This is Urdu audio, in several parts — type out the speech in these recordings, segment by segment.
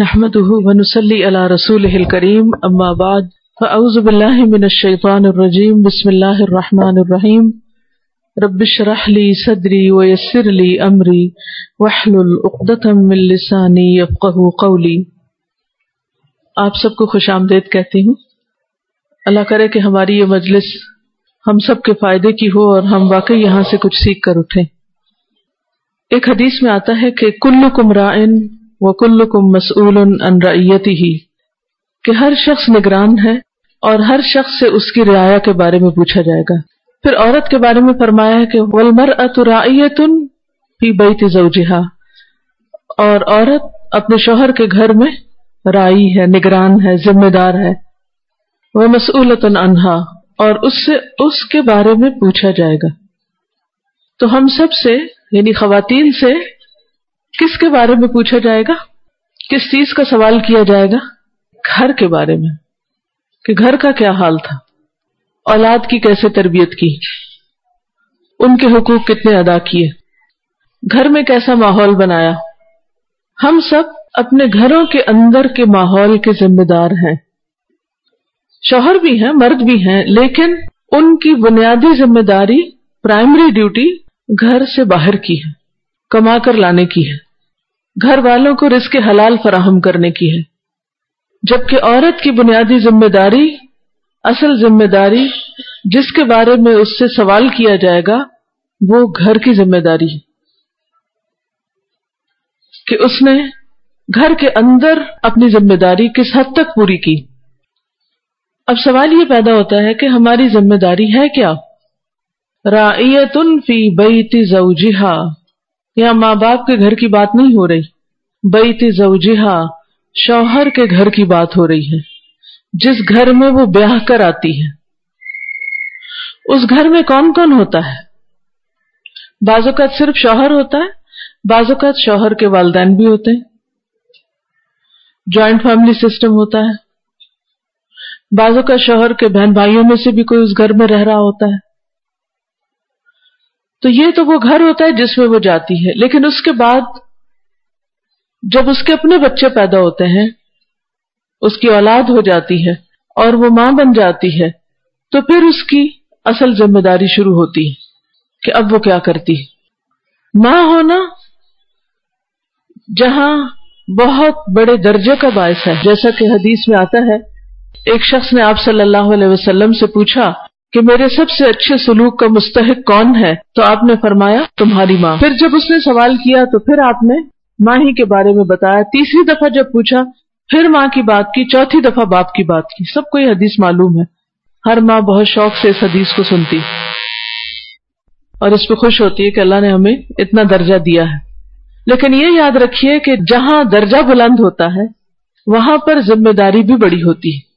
نحمده ونسلي على رسوله الكريم أما بعد فأعوذ بالله من الشيطان الرجيم بسم الله الرحمن الرحيم رب اشرح لي صدري ويسر لي أمري واحلل عقدة من لساني يفقه قولي آپ سب کو خوش آمدید کہتی ہوں. اللہ کرے کہ ہماری یہ مجلس ہم سب کے فائدے کی ہو اور ہم واقعی یہاں سے کچھ سیکھ کر اٹھیں۔ ایک حدیث میں آتا ہے کہ کل کم رائن وہ کم مسعول ان ریتی ہی کہ ہر شخص نگران ہے اور ہر شخص سے اس کی رعایا کے بارے میں پوچھا جائے گا۔ پھر عورت کے بارے میں فرمایا ہے کہ ولمر اترائیتن فی بیت زوجہا۔ اور عورت اپنے شوہر کے گھر میں رائی ہے، نگران ہے، ذمہ دار ہے۔ وہ مسئولت انہا اور اس سے اس کے بارے میں پوچھا جائے گا۔ تو ہم سب سے یعنی خواتین سے کس کے بارے میں پوچھا جائے گا؟ کس چیز کا سوال کیا جائے گا؟ گھر کے بارے میں، کہ گھر کا کیا حال تھا؟ اولاد کی کیسے تربیت کی؟ ان کے حقوق کتنے ادا کیے؟ گھر میں کیسا ماحول بنایا؟ ہم سب اپنے گھروں کے اندر کے ماحول کے ذمہ دار ہیں۔ شوہر بھی ہیں، مرد بھی ہیں، لیکن ان کی بنیادی ذمہ داری پرائمری ڈیوٹی گھر سے باہر کی ہے، کما کر لانے کی ہے۔ گھر والوں کو رزق حلال فراہم کرنے کی ہے۔ جبکہ عورت کی بنیادی ذمہ داری، اصل ذمہ داری جس کے بارے میں اس سے سوال کیا جائے گا، وہ گھر کی ذمہ داری ہے۔ کہ اس نے گھر کے اندر اپنی ذمہ داری کس حد تک پوری کی۔ اب سوال یہ پیدا ہوتا ہے کہ ہماری ذمہ داری ہے کیا؟ رائیت فی بیت زوجہا۔ یہاں ماں باپ کے گھر کی بات نہیں ہو رہی۔ بیت زوجہا شوہر کے گھر کی بات ہو رہی ہے۔ جس گھر میں وہ بیاہ کر آتی ہے۔ اس گھر میں کون کون ہوتا ہے؟ بعض اوقات صرف شوہر ہوتا ہے، بعض اوقات شوہر کے والدین بھی ہوتے ہیں۔ جوائنٹ فیملی سسٹم ہوتا ہے۔ بعضوں کا شوہر کے بہن بھائیوں میں سے بھی کوئی اس گھر میں رہ رہا ہوتا ہے۔ تو یہ تو وہ گھر ہوتا ہے جس میں وہ جاتی ہے۔ لیکن اس کے بعد جب اس کے اپنے بچے پیدا ہوتے ہیں، اس کی اولاد ہو جاتی ہے اور وہ ماں بن جاتی ہے، تو پھر اس کی اصل ذمہ داری شروع ہوتی ہے کہ اب وہ کیا کرتی ہے۔ ماں ہونا جہاں بہت بڑے درجے کا باعث ہے۔ جیسا کہ حدیث میں آتا ہے، ایک شخص نے آپ صلی اللہ علیہ وسلم سے پوچھا کہ میرے سب سے اچھے سلوک کا مستحق کون ہے؟ تو آپ نے فرمایا، تمہاری ماں۔ پھر جب اس نے سوال کیا، تو پھر آپ نے ماں ہی کے بارے میں بتایا۔ تیسری دفعہ جب پوچھا، پھر ماں کی بات کی، چوتھی دفعہ باپ کی بات کی۔ سب کو یہ حدیث معلوم ہے۔ ہر ماں بہت شوق سے اس حدیث کو سنتی۔ اور اس پہ خوش ہوتی ہے کہ اللہ نے ہمیں اتنا درجہ دیا ہے۔ لیکن یہ یاد رکھیے کہ جہاں درجہ بلند ہوتا ہے، وہاں پر ذمہ داری بھی بڑی ہوتی ہے۔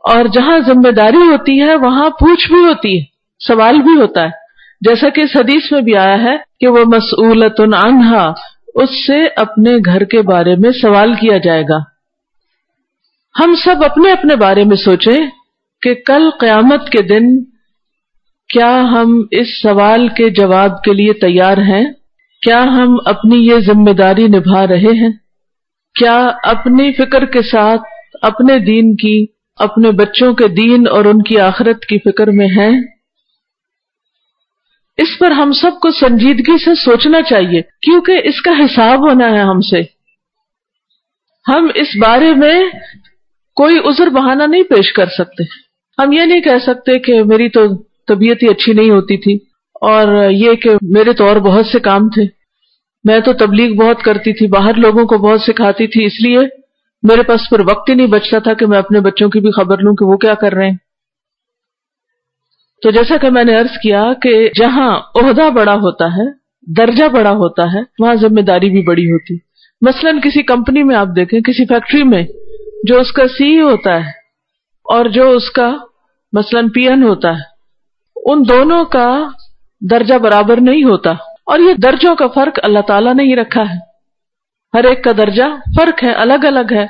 اور جہاں ذمہ داری ہوتی ہے، وہاں پوچھ بھی ہوتی ہے، سوال بھی ہوتا ہے۔ جیسا کہ اس حدیث میں بھی آیا ہے کہ وہ مسئولت انہا اس سے اپنے گھر کے بارے میں سوال کیا جائے گا۔ ہم سب اپنے اپنے بارے میں سوچیں کہ کل قیامت کے دن کیا ہم اس سوال کے جواب کے لیے تیار ہیں؟ کیا ہم اپنی یہ ذمہ داری نبھا رہے ہیں؟ کیا اپنی فکر کے ساتھ اپنے دین کی اپنے بچوں کے دین اور ان کی آخرت کی فکر میں ہیں؟ اس پر ہم سب کو سنجیدگی سے سوچنا چاہیے، کیونکہ اس کا حساب ہونا ہے ہم سے۔ ہم اس بارے میں کوئی عذر بہانہ نہیں پیش کر سکتے۔ ہم یہ نہیں کہہ سکتے کہ میری تو طبیعت ہی اچھی نہیں ہوتی تھی، اور یہ کہ میرے تو اور بہت سے کام تھے۔ میں تو تبلیغ بہت کرتی تھی، باہر لوگوں کو بہت سکھاتی تھی، اس لیے میرے پاس پھر وقت ہی نہیں بچتا تھا کہ میں اپنے بچوں کی بھی خبر لوں کہ وہ کیا کر رہے ہیں۔ تو جیسا کہ میں نے ارض کیا کہ جہاں عہدہ بڑا ہوتا ہے، درجہ بڑا ہوتا ہے، وہاں ذمہ داری بھی بڑی ہوتی۔ مثلا کسی کمپنی میں آپ دیکھیں، کسی فیکٹری میں جو اس کا سی ہوتا ہے اور جو اس کا مثلا پی این ہوتا ہے، ان دونوں کا درجہ برابر نہیں ہوتا۔ اور یہ درجوں کا فرق اللہ تعالیٰ نے ہی رکھا ہے۔ ہر ایک کا درجہ فرق ہے، الگ الگ ہے۔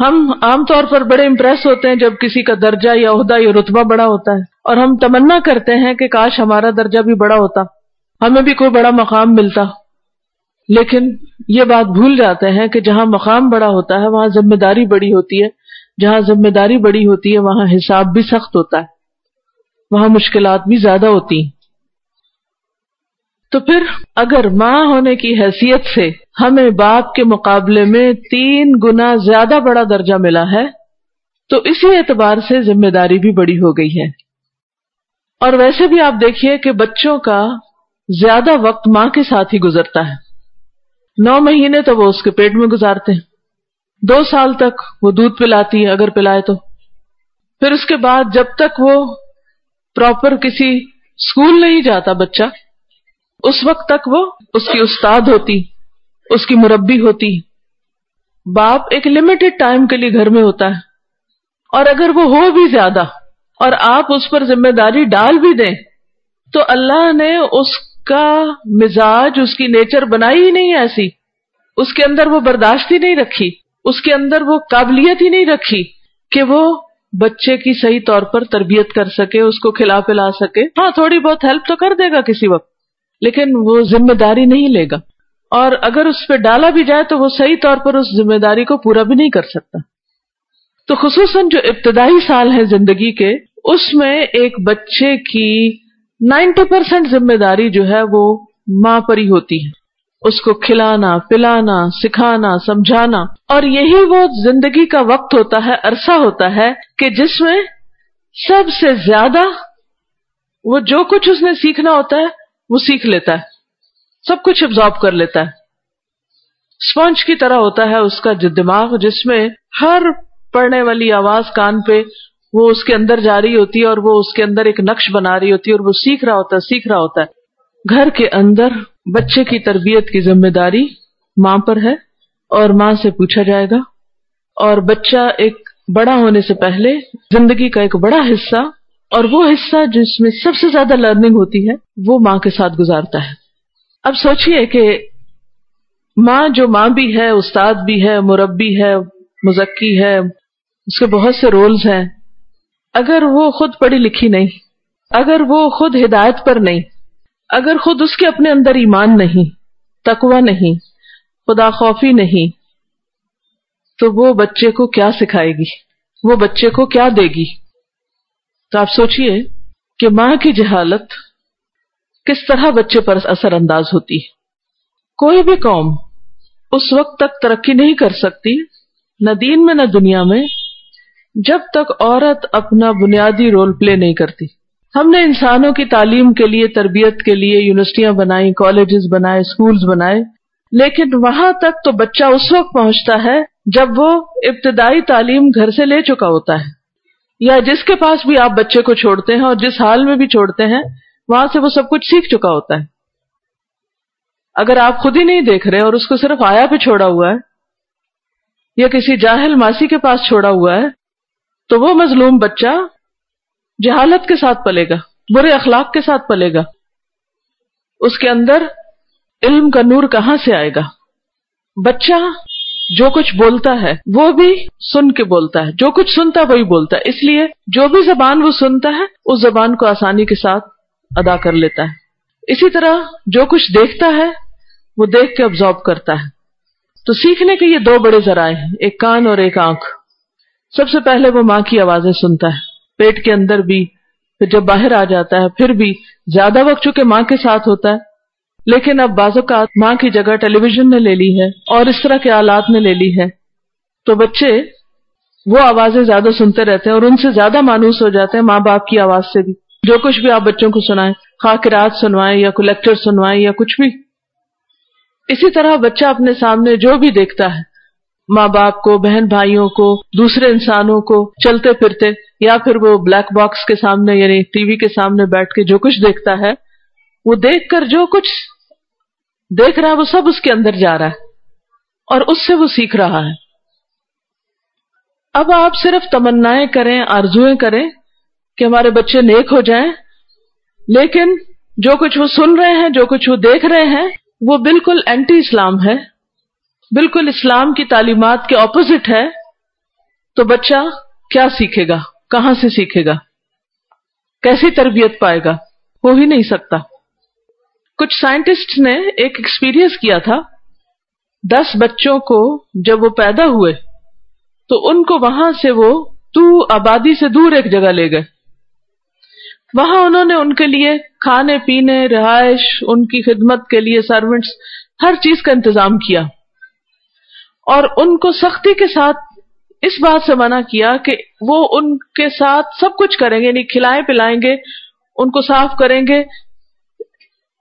ہم عام طور پر بڑے امپریس ہوتے ہیں جب کسی کا درجہ یا عہدہ یا رتبہ بڑا ہوتا ہے۔ اور ہم تمنا کرتے ہیں کہ کاش ہمارا درجہ بھی بڑا ہوتا، ہمیں بھی کوئی بڑا مقام ملتا۔ لیکن یہ بات بھول جاتے ہیں کہ جہاں مقام بڑا ہوتا ہے، وہاں ذمہ داری بڑی ہوتی ہے۔ جہاں ذمہ داری بڑی ہوتی ہے، وہاں حساب بھی سخت ہوتا ہے۔ وہاں مشکلات بھی زیادہ ہوتی ہیں۔ تو پھر اگر ماں ہونے کی حیثیت سے ہمیں باپ کے مقابلے میں تین گنا زیادہ بڑا درجہ ملا ہے، تو اسی اعتبار سے ذمہ داری بھی بڑی ہو گئی ہے۔ اور ویسے بھی آپ دیکھیے کہ بچوں کا زیادہ وقت ماں کے ساتھ ہی گزرتا ہے۔ نو مہینے تو وہ اس کے پیٹ میں گزارتے ہیں۔ دو سال تک وہ دودھ پلاتی ہے اگر پلائے تو۔ پھر اس کے بعد جب تک وہ پراپر کسی اسکول نہیں جاتا بچہ اس وقت تک وہ اس کی استاد ہوتی، اس کی مربی ہوتی۔ باپ ایک لمیٹڈ ٹائم کے لیے گھر میں ہوتا ہے۔ اور اگر وہ ہو بھی زیادہ اور آپ اس پر ذمہ داری ڈال بھی دیں، تو اللہ نے اس کا مزاج، اس کی نیچر بنائی ہی نہیں ایسی۔ اس کے اندر وہ برداشت ہی نہیں رکھی۔ اس کے اندر وہ قابلیت ہی نہیں رکھی کہ وہ بچے کی صحیح طور پر تربیت کر سکے، اس کو کھلا پلا سکے۔ ہاں تھوڑی بہت ہیلپ تو کر دے گا کسی وقت۔ لیکن وہ ذمہ داری نہیں لے گا۔ اور اگر اس پہ ڈالا بھی جائے تو وہ صحیح طور پر اس ذمہ داری کو پورا بھی نہیں کر سکتا۔ تو خصوصاً جو ابتدائی سال ہے زندگی کے، اس میں ایک بچے کی نائنٹی پرسینٹ ذمہ داری جو ہے وہ ماں پر ہی ہوتی ہے۔ اس کو کھلانا، پلانا، سکھانا، سمجھانا۔ اور یہی وہ زندگی کا وقت ہوتا ہے، عرصہ ہوتا ہے کہ جس میں سب سے زیادہ وہ جو کچھ اس نے سیکھنا ہوتا ہے وہ سیکھ لیتا ہے۔ سب کچھ ابزارو کر لیتا ہے۔ اسپونج کی طرح ہوتا ہے اس کا جو دماغ، جس میں ہر پڑھنے والی آواز کان پہ وہ اس کے اندر جا رہی ہوتی ہے اور وہ اس کے اندر ایک نقش بنا رہی ہوتی ہے اور وہ سیکھ رہا ہوتا ہے، سیکھ رہا ہوتا ہے۔ گھر کے اندر بچے کی تربیت کی ذمہ داری ماں پر ہے اور ماں سے پوچھا جائے گا۔ اور بچہ ایک بڑا ہونے سے پہلے زندگی کا ایک بڑا حصہ اور وہ حصہ جس میں سب سے زیادہ لرننگ ہوتی ہے، وہ ماں کے ساتھ گزارتا ہے۔ اب سوچئے کہ ماں جو ماں بھی ہے، استاد بھی ہے، مربی ہے مزکی ہے، اس کے بہت سے رولز ہیں۔ اگر وہ خود پڑھی لکھی نہیں، اگر وہ خود ہدایت پر نہیں، اگر خود اس کے اپنے اندر ایمان نہیں تکوا نہیں، خدا خوفی نہیں، تو وہ بچے کو کیا سکھائے گی؟ وہ بچے کو کیا دے گی؟ تو آپ سوچئے کہ ماں کی جہالت کس طرح بچے پر اثر انداز ہوتی ہے۔ کوئی بھی قوم اس وقت تک ترقی نہیں کر سکتی، نہ دین میں، نہ دنیا میں، جب تک عورت اپنا بنیادی رول پلے نہیں کرتی۔ ہم نے انسانوں کی تعلیم کے لیے، تربیت کے لیے یونیورسٹیاں بنائی کالجز بنائے اسکولز بنائے لیکن وہاں تک تو بچہ اس وقت پہنچتا ہے جب وہ ابتدائی تعلیم گھر سے لے چکا ہوتا ہے۔ یا جس کے پاس بھی آپ بچے کو چھوڑتے ہیں اور جس حال میں بھی چھوڑتے ہیں، وہاں سے وہ سب کچھ سیکھ چکا ہوتا ہے۔ اگر آپ خود ہی نہیں دیکھ رہے اور اس کو صرف آیا پہ چھوڑا ہوا ہے، یا کسی جاہل ماسی کے پاس چھوڑا ہوا ہے، تو وہ مظلوم بچہ جہالت کے ساتھ پلے گا، برے اخلاق کے ساتھ پلے گا۔ اس کے اندر علم کا نور کہاں سے آئے گا؟ بچہ جو کچھ بولتا ہے، وہ بھی سن کے بولتا ہے۔ جو کچھ سنتا وہی بولتا ہے۔ اس لیے جو بھی زبان وہ سنتا ہے، اس زبان کو آسانی کے ساتھ ادا کر لیتا ہے۔ اسی طرح جو کچھ دیکھتا ہے، وہ دیکھ کے ابزارو کرتا ہے۔ تو سیکھنے کے یہ دو بڑے ذرائع ہیں، ایک کان اور ایک آنکھ۔ سب سے پہلے وہ ماں کی آوازیں سنتا ہے۔ پیٹ کے اندر بھی، پھر جب باہر آ جاتا ہے، پھر بھی۔ زیادہ وقت چونکہ ماں کے ساتھ ہوتا ہے لیکن اب بعض اوقات ماں کی جگہ ٹیلی ویژن نے لے لی ہے اور اس طرح کے آلات نے لے لی ہے۔ تو بچے وہ آوازیں زیادہ سنتے رہتے ہیں اور ان سے زیادہ مانوس ہو جاتے ہیں ماں باپ کی آواز سے بھی۔ جو کچھ بھی آپ بچوں کو سنائیں خاکرات سنوائیں یا کولیکٹر سنوائیں یا کچھ بھی۔ اسی طرح بچہ اپنے سامنے جو بھی دیکھتا ہے، ماں باپ کو، بہن بھائیوں کو، دوسرے انسانوں کو، چلتے پھرتے، یا پھر وہ بلیک باکس کے سامنے یعنی ٹی وی کے سامنے بیٹھ کے جو کچھ دیکھتا ہے، وہ دیکھ کر جو کچھ دیکھ رہا ہے، وہ سب اس کے اندر جا رہا ہے اور اس سے وہ سیکھ رہا ہے۔ اب آپ صرف تمنا کریں آرزویں کریں کہ ہمارے بچے نیک ہو جائیں، لیکن جو کچھ وہ سن رہے ہیں، جو کچھ وہ دیکھ رہے ہیں، وہ بالکل اینٹی اسلام ہے، بالکل اسلام کی تعلیمات کے اپوزٹ ہے۔ تو بچہ کیا سیکھے گا؟ کہاں سے سیکھے گا؟ کیسی تربیت پائے گا؟ ہو ہی نہیں سکتا۔ کچھ سائنٹسٹ نے ایک ایکسپیرئنس کیا تھا، دس بچوں کو جب وہ پیدا ہوئے، تو ان کو وہاں سے وہ تو آبادی سے دور ایک جگہ لے گئے۔ وہاں انہوں نے ان کے لیے کھانے، پینے، رہائش، ان کی خدمت کے لیے سروینٹس ہر چیز کا انتظام کیا۔ اور ان کو سختی کے ساتھ اس بات سے منع کیا کہ وہ ان کے ساتھ سب کچھ کریں گے یعنی کھلائیں پلائیں گے، ان کو صاف کریں گے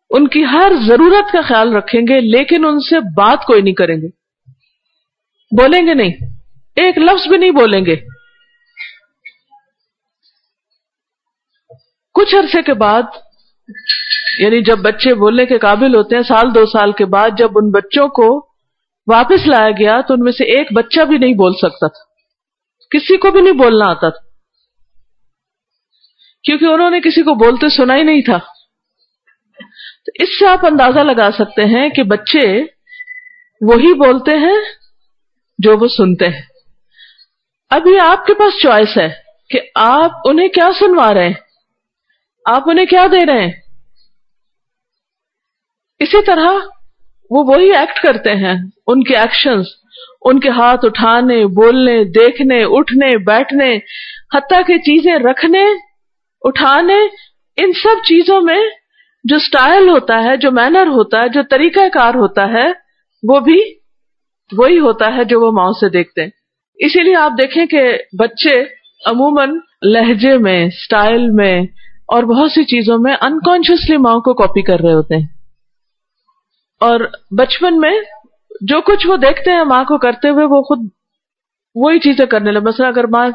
ان کی ہر ضرورت کا خیال رکھیں گے، لیکن ان سے بات کوئی نہیں کریں گے۔ بولیں گے نہیں۔ ایک لفظ بھی نہیں بولیں گے۔ کچھ عرصے کے بعد یعنی جب بچے بولنے کے قابل ہوتے ہیں، سال دو سال کے بعد جب ان بچوں کو واپس لایا گیا، تو ان میں سے ایک بچہ بھی نہیں بول سکتا تھا۔ کسی کو بھی نہیں بولنا آتا تھا۔ کیونکہ انہوں نے کسی کو بولتے سنا ہی نہیں تھا۔ تو اس سے آپ اندازہ لگا سکتے ہیں کہ بچے وہی بولتے ہیں جو وہ سنتے ہیں۔ ابھی آپ کے پاس چوائس ہے کہ آپ انہیں کیا سنوا رہے ہیں؟ آپ انہیں کیا دے رہے ہیں؟ اسی طرح وہ وہی ایکٹ کرتے ہیں، ان کے ایکشنز ان کے ہاتھ اٹھانے، بولنے، دیکھنے، اٹھنے، بیٹھنے، حتیٰ کی چیزیں رکھنے، اٹھانے، ان سب چیزوں میں جو سٹائل ہوتا ہے، جو مینر ہوتا ہے، جو طریقہ کار ہوتا ہے، وہ بھی وہی ہوتا ہے جو وہ ماؤں سے دیکھتے ہیں۔ اسی لیے آپ دیکھیں کہ بچے عموماً لہجے میں سٹائل میں اور بہت سی چیزوں میں انکانشیسلی ماؤں کو کاپی کر رہے ہوتے ہیں۔ اور بچپن میں جو کچھ وہ دیکھتے ہیں ماں کو کرتے ہوئے، وہ خود وہی چیزیں کرنے لگے۔ مثلا اگر ماں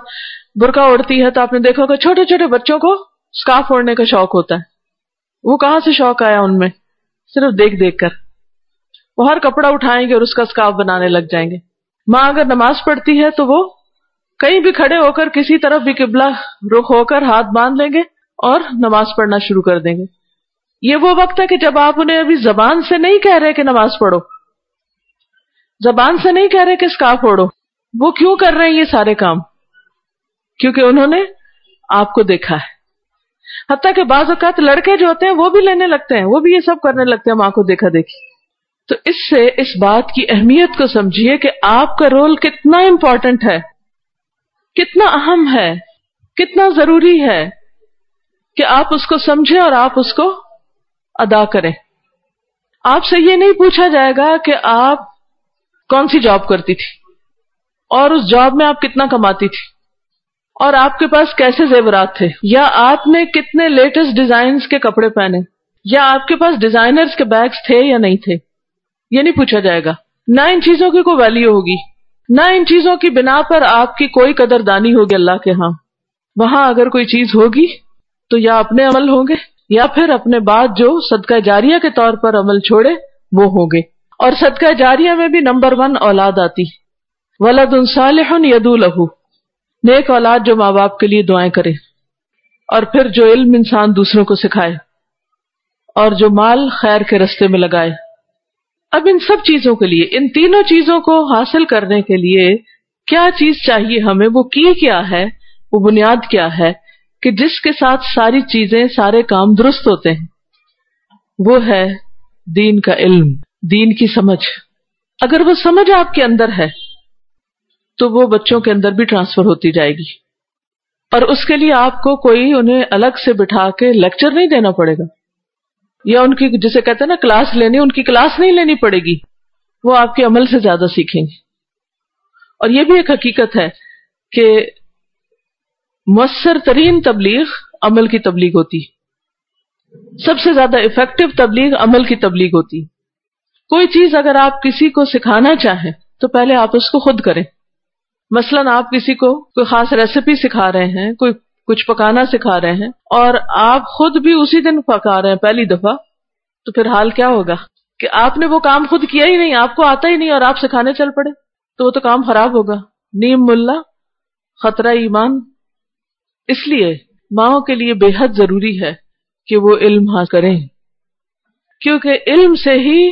برقع اڑتی ہے تو آپ نے دیکھا کہ چھوٹے چھوٹے بچوں کو اسکارف اوڑھنے کا شوق ہوتا ہے۔ وہ کہاں سے شوق آیا ان میں؟ صرف دیکھ دیکھ کر۔ وہ ہر کپڑا اٹھائیں گے اور اس کا اسکارف بنانے لگ جائیں گے۔ ماں اگر نماز پڑھتی ہے تو وہ کہیں بھی کھڑے ہو کر کسی طرف بھی قبلہ رخ ہو کر ہاتھ باندھ لیں گے اور نماز پڑھنا شروع کر دیں گے۔ یہ وہ وقت ہے کہ جب آپ انہیں ابھی زبان سے نہیں کہہ رہے کہ نماز پڑھو۔ زبان سے نہیں کہہ رہے کہ اسکارف اوڑو وہ کیوں کر رہے ہیں یہ سارے کام؟ کیونکہ انہوں نے آپ کو دیکھا ہے۔ حتیٰ کہ بعض اوقات لڑکے جو ہوتے ہیں وہ بھی لینے لگتے ہیں، وہ بھی یہ سب کرنے لگتے ہیں ماں کو دیکھا دیکھی۔ تو اس سے اس بات کی اہمیت کو سمجھیے کہ آپ کا رول کتنا امپورٹنٹ ہے، کتنا اہم ہے، کتنا ضروری ہے کہ آپ اس کو سمجھیں اور آپ اس کو ادا کریں۔ آپ سے یہ نہیں پوچھا جائے گا کہ آپ کون سی جاب کرتی تھی اور اس جاب میں آپ کتنا کماتی تھی۔ اور آپ کے پاس کیسے زیورات تھے؟ یا آپ نے کتنے لیٹسٹ ڈیزائنس کے کپڑے پہنے؟ یا آپ کے پاس ڈیزائنرز کے بیگس تھے یا نہیں تھے؟ یہ نہیں پوچھا جائے گا۔ نہ ان چیزوں کی کوئی ویلو ہوگی۔ نہ ان چیزوں کی بنا پر آپ کی کوئی قدر دانی ہوگی اللہ کے ہاں۔ وہاں اگر کوئی چیز ہوگی تو یا اپنے عمل ہوں گے، یا پھر اپنے بعد جو صدقہ جاریہ کے طور پر عمل چھوڑے، وہ ہوں گے۔ اور صدقہ جاریہ میں بھی نمبر ون اولاد آتی۔ ولد صالح یدو لہو نیک اولاد جو ماں باپ کے لیے دعائیں کرے اور پھر جو علم انسان دوسروں کو سکھائے اور جو مال خیر کے رستے میں لگائے۔ اب ان سب چیزوں کے لیے، ان تینوں چیزوں کو حاصل کرنے کے لیے کیا چیز چاہیے ہمیں؟ وہ کی کیا ہے؟ وہ بنیاد کیا ہے کہ جس کے ساتھ ساری چیزیں، سارے کام درست ہوتے ہیں؟ وہ ہے دین کا علم، دین کی سمجھ۔ اگر وہ سمجھ آپ کے اندر ہے تو وہ بچوں کے اندر بھی ٹرانسفر ہوتی جائے گی۔ اور اس کے لیے آپ کو کوئی انہیں الگ سے بٹھا کے لیکچر نہیں دینا پڑے گا۔ یا ان کی جسے کہتے ہیں نا کلاس لینی ان کی کلاس نہیں لینی پڑے گی۔ وہ آپ کے عمل سے زیادہ سیکھیں گے۔ اور یہ بھی ایک حقیقت ہے کہ مؤثر ترین تبلیغ عمل کی تبلیغ ہوتی۔ سب سے زیادہ افیکٹو تبلیغ عمل کی تبلیغ ہوتی۔ کوئی چیز اگر آپ کسی کو سکھانا چاہیں تو پہلے آپ اس کو خود کریں۔ مثلاً آپ کسی کو کوئی خاص ریسیپی سکھا رہے ہیں، کوئی کچھ پکانا سکھا رہے ہیں اور آپ خود بھی اسی دن پکا رہے ہیں پہلی دفعہ، تو پھر حال کیا ہوگا؟ کہ آپ نے وہ کام خود کیا ہی نہیں، آپ کو آتا ہی نہیں اور آپ سکھانے چل پڑے، تو وہ تو کام خراب ہوگا۔ نیم ملا، خطرہ ایمان۔ اس لیے ماؤں کے لیے بے حد ضروری ہے کہ وہ علم حاصل کریں۔ کیونکہ علم سے ہی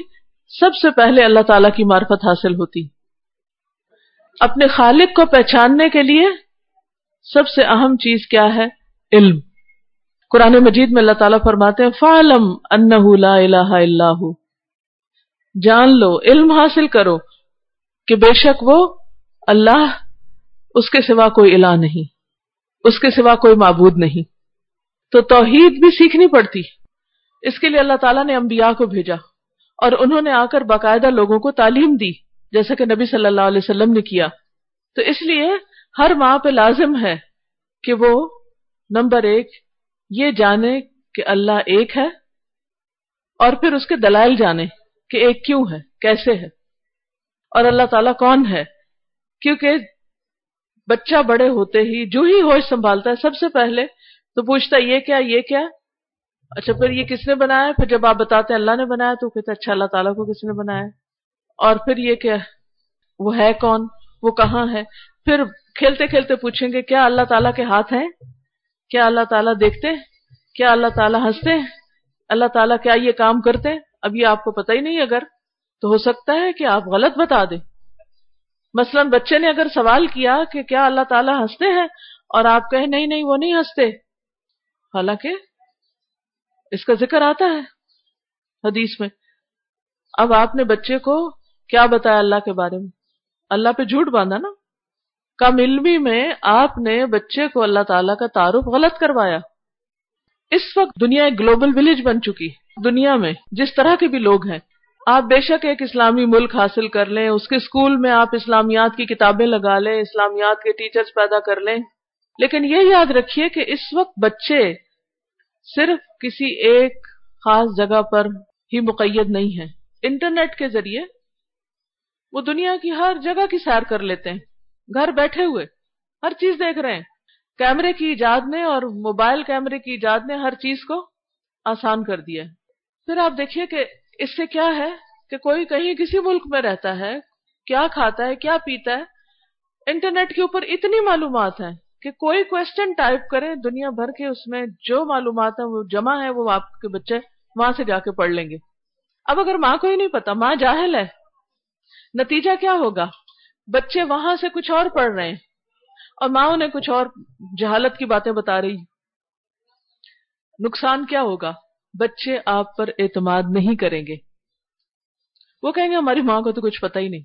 سب سے پہلے اللہ تعالی کی معرفت حاصل ہوتی۔ اپنے خالق کو پہچاننے کے لیے سب سے اہم چیز کیا ہے؟ علم۔ قرآن مجید میں اللہ تعالیٰ فرماتے ہیں، فعلم لا الہ الا اللہ جان لو، علم حاصل کرو کہ بے شک وہ اللہ اس کے سوا کوئی الہ نہیں، اس کے سوا کوئی معبود نہیں۔ تو توحید بھی سیکھنی پڑتی۔ اس کے لیے اللہ تعالیٰ نے انبیاء کو بھیجا اور انہوں نے آ کر باقاعدہ لوگوں کو تعلیم دی۔ جیسا کہ نبی صلی اللہ علیہ وسلم نے کیا۔ تو اس لیے ہر ماں پہ لازم ہے کہ وہ نمبر ایک یہ جانے کہ اللہ ایک ہے اور پھر اس کے دلائل جانے کہ ایک کیوں ہے، کیسے ہے۔ اور اللہ تعالیٰ کون ہے؟ کیونکہ بچہ بڑے ہوتے ہی جو ہی ہوش سنبھالتا ہے، سب سے پہلے تو پوچھتا ہے، یہ کیا یہ کیا؟ اچھا پھر یہ کس نے بنایا؟ پھر جب آپ بتاتے ہیں اللہ نے بنایا تو کہتے اچھا اللہ تعالیٰ کو کس نے بنایا؟ اور پھر یہ کیا وہ ہے کون؟ وہ کہاں ہے؟ پھر کھیلتے کھیلتے پوچھیں گے، کیا اللہ تعالیٰ کے ہاتھ ہیں؟ کیا اللہ تعالیٰ دیکھتے کیا اللہ تعالیٰ ہنستے اللہ تعالیٰ کیا یہ کام کرتے اب یہ آپ کو پتہ ہی نہیں اگر، تو ہو سکتا ہے کہ آپ غلط بتا دیں۔ مثلا بچے نے اگر سوال کیا کہ کیا اللہ تعالیٰ ہنستے ہیں؟ اور آپ کہیں، نہیں نہیں، وہ نہیں ہنستے۔ حالانکہ اس کا ذکر آتا ہے حدیث میں۔ اب آپ نے بچے کو کیا بتایا اللہ کے بارے میں؟ اللہ پہ جھوٹ باندھا نا۔ کم علمی میں آپ نے بچے کو اللہ تعالیٰ کا تعارف غلط کروایا۔ اس وقت دنیا ایک گلوبل ولیج بن چکی۔ دنیا میں جس طرح کے بھی لوگ ہیں، آپ بے شک ایک اسلامی ملک حاصل کر لیں، اس کے اسکول میں آپ اسلامیات کی کتابیں لگا لیں، اسلامیات کے ٹیچرز پیدا کر لیں۔ لیکن یہ یاد رکھیے کہ اس وقت بچے صرف کسی ایک خاص جگہ پر ہی مقید نہیں ہے انٹرنیٹ کے ذریعے وہ دنیا کی ہر جگہ کی سیر کر لیتے ہیں۔ گھر بیٹھے ہوئے، ہر چیز دیکھ رہے ہیں۔ کیمرے کی ایجاد نے اور موبائل کیمرے کی ایجاد نے ہر چیز کو آسان کر دیا پھر آپ دیکھیے کہ اس سے کیا ہے کہ کوئی کہیں کسی ملک میں رہتا ہے، کیا کھاتا ہے، کیا پیتا ہے، انٹرنیٹ کے اوپر اتنی معلومات ہیں کہ کوئی کوشچن ٹائپ کرے، دنیا بھر کے اس میں جو معلومات ہیں، وہ جمع ہے وہ آپ کے بچے وہاں سے جا کے پڑھ لیں گے۔ اب اگر ماں کو ہی نہیں پتا، ماں جاہل ہے۔ نتیجہ کیا ہوگا؟ بچے وہاں سے کچھ اور پڑھ رہے ہیں۔ اور ماں انہیں کچھ اور جہالت کی باتیں بتا رہی نقصان کیا ہوگا؟ بچے آپ پر اعتماد نہیں کریں گے۔ وہ کہیں گے، ہماری ماں کو تو کچھ پتا ہی نہیں۔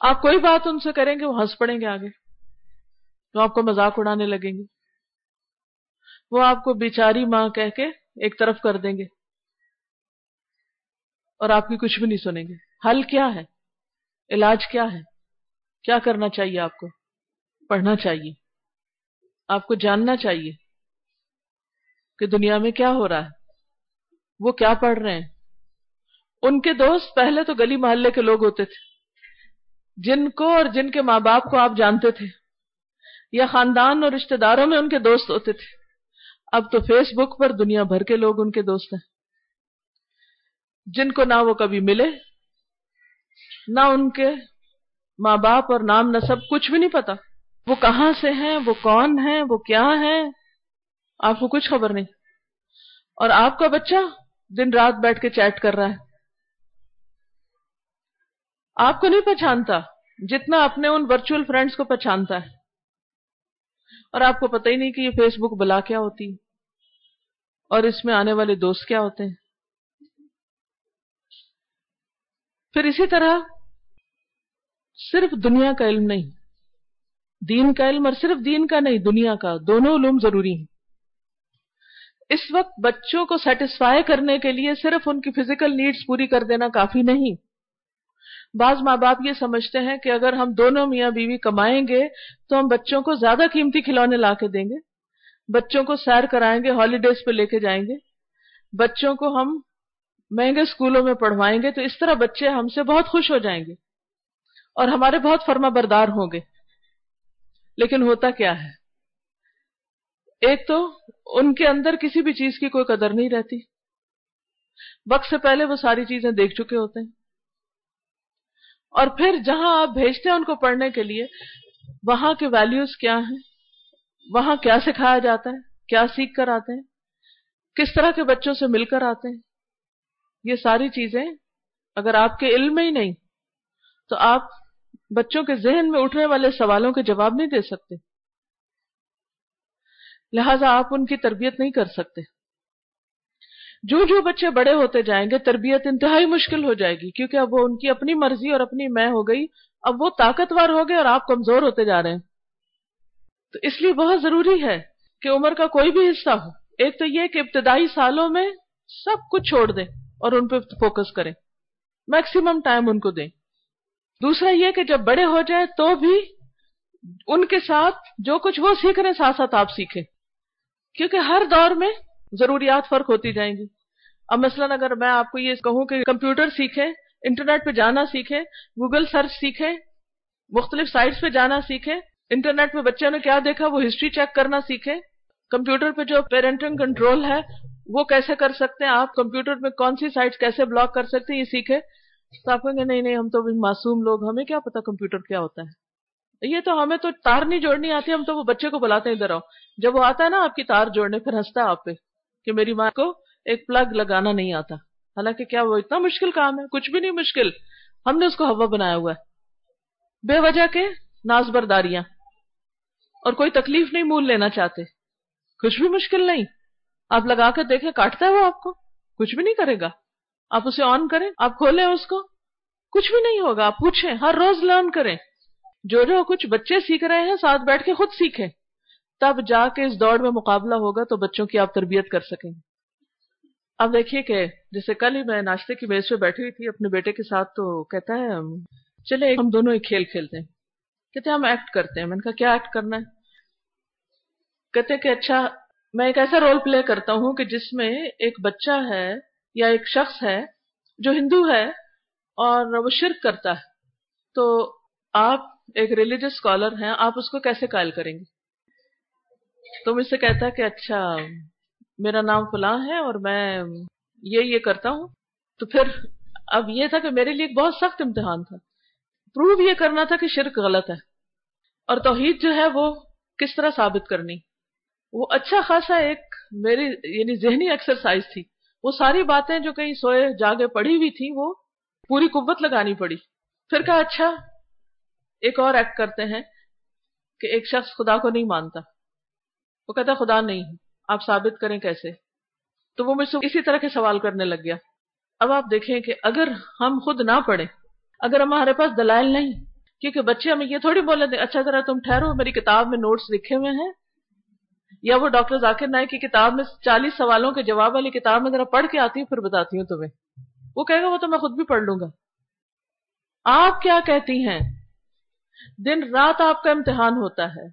آپ کوئی بات ان سے کریں گے، وہ ہنس پڑیں گے آگے۔ وہ آپ کو مذاق اڑانے لگیں گے۔ وہ آپ کو بیچاری ماں کہہ کے ایک طرف کر دیں گے۔ اور آپ کی کچھ بھی نہیں سنیں گے۔ حل کیا ہے؟ علاج کیا ہے؟ کیا کرنا چاہیے آپ کو؟ پڑھنا چاہیے۔ آپ کو جاننا چاہیے کہ دنیا میں کیا ہو رہا ہے۔ وہ کیا پڑھ رہے ہیں؟ ان کے دوست پہلے تو گلی محلے کے لوگ ہوتے تھے۔ جن کو اور جن کے ماں باپ کو آپ جانتے تھے یا خاندان اور رشتہ داروں میں ان کے دوست ہوتے تھے۔ اب تو فیس بک پر دنیا بھر کے لوگ ان کے دوست ہیں۔ جن کو نہ وہ کبھی ملے نہ ان کے ماں باپ اور نام نصب کچھ بھی نہیں پتا۔ وہ کہاں سے ہیں؟ وہ کون ہیں؟ وہ کیا ہیں؟ آپ کو کچھ خبر نہیں۔ اور آپ کا بچہ دن رات بیٹھ کے چیٹ کر رہا ہے۔ آپ کو نہیں پہچانتا جتنا اپنے ان ورچوئل فرینڈز کو پہچانتا ہے۔ اور آپ کو پتہ ہی نہیں کہ یہ فیس بک بلا کیا ہوتی اور اس میں آنے والے دوست کیا ہوتے ہیں۔ پھر اسی طرح صرف دنیا کا علم نہیں، دین کا علم اور صرف دین کا نہیں، دنیا کا، دونوں علوم ضروری ہیں۔ اس وقت بچوں کو سیٹسفائی کرنے کے لیے صرف ان کی فزیکل نیڈز پوری کر دینا کافی نہیں۔ بعض ماں باپ یہ سمجھتے ہیں کہ اگر ہم دونوں میاں بیوی کمائیں گے تو ہم بچوں کو زیادہ قیمتی کھلونے لا کے دیں گے۔ بچوں کو سیر کرائیں گے ہالیڈیز پہ لے کے جائیں گے۔ بچوں کو ہم مہنگے اسکولوں میں پڑھوائیں گے تو اس طرح بچے ہم سے بہت خوش ہو جائیں گے اور ہمارے بہت فرما بردار ہوں گے۔ لیکن ہوتا کیا ہے؟ ایک تو ان کے اندر کسی بھی چیز کی کوئی قدر نہیں رہتی۔ وقت سے پہلے وہ ساری چیزیں دیکھ چکے ہوتے ہیں۔ اور پھر جہاں آپ بھیجتے ہیں ان کو پڑھنے کے لیے، وہاں کے ویلیوز کیا ہیں؟ وہاں کیا سکھایا جاتا ہے؟ کیا سیکھ کر آتے ہیں؟ کس طرح کے بچوں سے مل کر آتے ہیں؟ یہ ساری چیزیں اگر آپ کے علم میں ہی نہیں، تو آپ بچوں کے ذہن میں اٹھنے والے سوالوں کے جواب نہیں دے سکتے۔ لہذا آپ ان کی تربیت نہیں کر سکتے۔ جو جو بچے بڑے ہوتے جائیں گے، تربیت انتہائی مشکل ہو جائے گی، کیونکہ اب وہ ان کی اپنی مرضی اور اپنی میں ہو گئی۔ اب وہ طاقتور ہو گئے اور آپ کمزور ہوتے جا رہے ہیں۔ تو اس لیے بہت ضروری ہے کہ عمر کا کوئی بھی حصہ ہو۔ ایک تو یہ کہ ابتدائی سالوں میں سب کچھ چھوڑ دیں۔ اور ان پہ فوکس کریں۔ میکسیمم ٹائم ان کو دیں۔ دوسرا یہ کہ جب بڑے ہو جائیں تو بھی ان کے ساتھ جو کچھ وہ سیکھ رہے ہیں، ساتھ ساتھ آپ سیکھیں۔ کیونکہ ہر دور میں ضروریات فرق ہوتی جائیں گی۔ اب مثلاً اگر میں آپ کو یہ کہوں کہ کمپیوٹر سیکھیں، انٹرنیٹ پہ جانا سیکھیں، گوگل سرچ سیکھیں، مختلف سائٹس پہ جانا سیکھیں، انٹرنیٹ پہ بچوں نے کیا دیکھا؟ وہ ہسٹری چیک کرنا سیکھیں۔ کمپیوٹر پہ جو پیرنٹنگ کنٹرول ہے وہ کیسے کر سکتے ہیں؟ آپ کمپیوٹر پہ کون سی سائٹس کیسے بلاک کر سکتے ہیں؟ یہ سیکھے تو آپ کہیں گے، نہیں نہیں، ہم تو معصوم لوگ، ہمیں کیا پتا کمپیوٹر کیا ہوتا ہے؟ یہ تو ہمیں تو تار نہیں جوڑنی آتی، ہم تو وہ بچے کو بلاتے ہیں، ادھر آؤ۔ جب وہ آتا ہے نا آپ کی تار جوڑنے، پھر ہنستا ہے آپ پہ کہ میری ماں کو ایک پلگ لگانا نہیں آتا۔ حالانکہ کیا وہ اتنا مشکل کام ہے؟ کچھ بھی نہیں مشکل۔ ہم نے اس کو ہوا بنایا ہوا ہے۔ بے وجہ کے ناز برداریاں۔ اور کوئی تکلیف نہیں، مول لینا چاہتے۔ کچھ بھی مشکل نہیں۔ آپ لگا کر دیکھیں، کاٹتا ہے وہ آپ کو؟ کچھ بھی نہیں کرے گا۔ آپ اسے آن کریں، آپ کھولیں اس کو۔ کچھ بھی نہیں ہوگا، آپ پوچھیں، ہر روز لرن کریں۔ جو جو کچھ بچے سیکھ رہے ہیں، ساتھ بیٹھ کے خود سیکھیں۔ تب جا کے اس دوڑ میں مقابلہ ہوگا تو بچوں کی آپ تربیت کر سکیں گے۔ اب دیکھیے کہ جیسے کل ہی میں ناشتے کی میز پہ بیٹھی ہوئی تھی، اپنے بیٹے کے ساتھ تو کہتا ہے، چلے، ہم دونوں ایک کھیل کھیلتے ہیں۔ کہتے ہیں، ہم ایکٹ کرتے ہیں۔ میں نے کہا، کیا ایکٹ کرنا ہے؟ کہتے کہ اچھا میں ایک ایسا رول پلے کرتا ہوں کہ جس میں ایک بچہ ہے یا ایک شخص ہے جو ہندو ہے اور وہ شرک کرتا ہے۔ تو آپ ایک ریلیجس اسکالر ہیں، آپ اس کو کیسے قائل کریں گے؟ تو مجھ سے کہتا ہے کہ اچھا میرا نام فلاں ہے اور میں یہ یہ کرتا ہوں۔ تو پھر اب یہ تھا کہ میرے لیے ایک بہت سخت امتحان تھا۔ پروو یہ کرنا تھا کہ شرک غلط ہے۔ اور توحید جو ہے وہ کس طرح ثابت کرنی؟ وہ اچھا خاصا ایک میری یعنی ذہنی ایکسرسائز تھی۔ وہ ساری باتیں جو کہیں سوئے، جاگے پڑی ہوئی تھی وہ پوری قوت لگانی پڑی۔ پھر کہا اچھا ایک اور ایکٹ کرتے ہیں کہ ایک شخص خدا کو نہیں مانتا۔ وہ کہتا، خدا نہیں آپ ثابت کریں کیسے؟ تو وہ مجھ سے اسی طرح کے سوال کرنے لگ گیا۔ اب آپ دیکھیں کہ اگر ہم خود نہ پڑھیں، اگر ہمارے پاس دلائل نہیں، کیونکہ بچے ہمیں یہ تھوڑی بولے دیں اچھا ذرا تم ٹھہرو، میری کتاب میں نوٹس لکھے ہوئے ہیں یا وہ ڈاکٹر ذاکر نائک کی کتاب میں چالیس سوالوں کے جواب والی کتاب میں ذرا پڑھ کے آتی ہوں، پھر بتاتی ہوں تمہیں۔ وہ کہے گا، وہ تو میں خود بھی پڑھ لوں گا۔ آپ کیا کہتی ہیں؟ دن رات آپ کا امتحان ہوتا ہے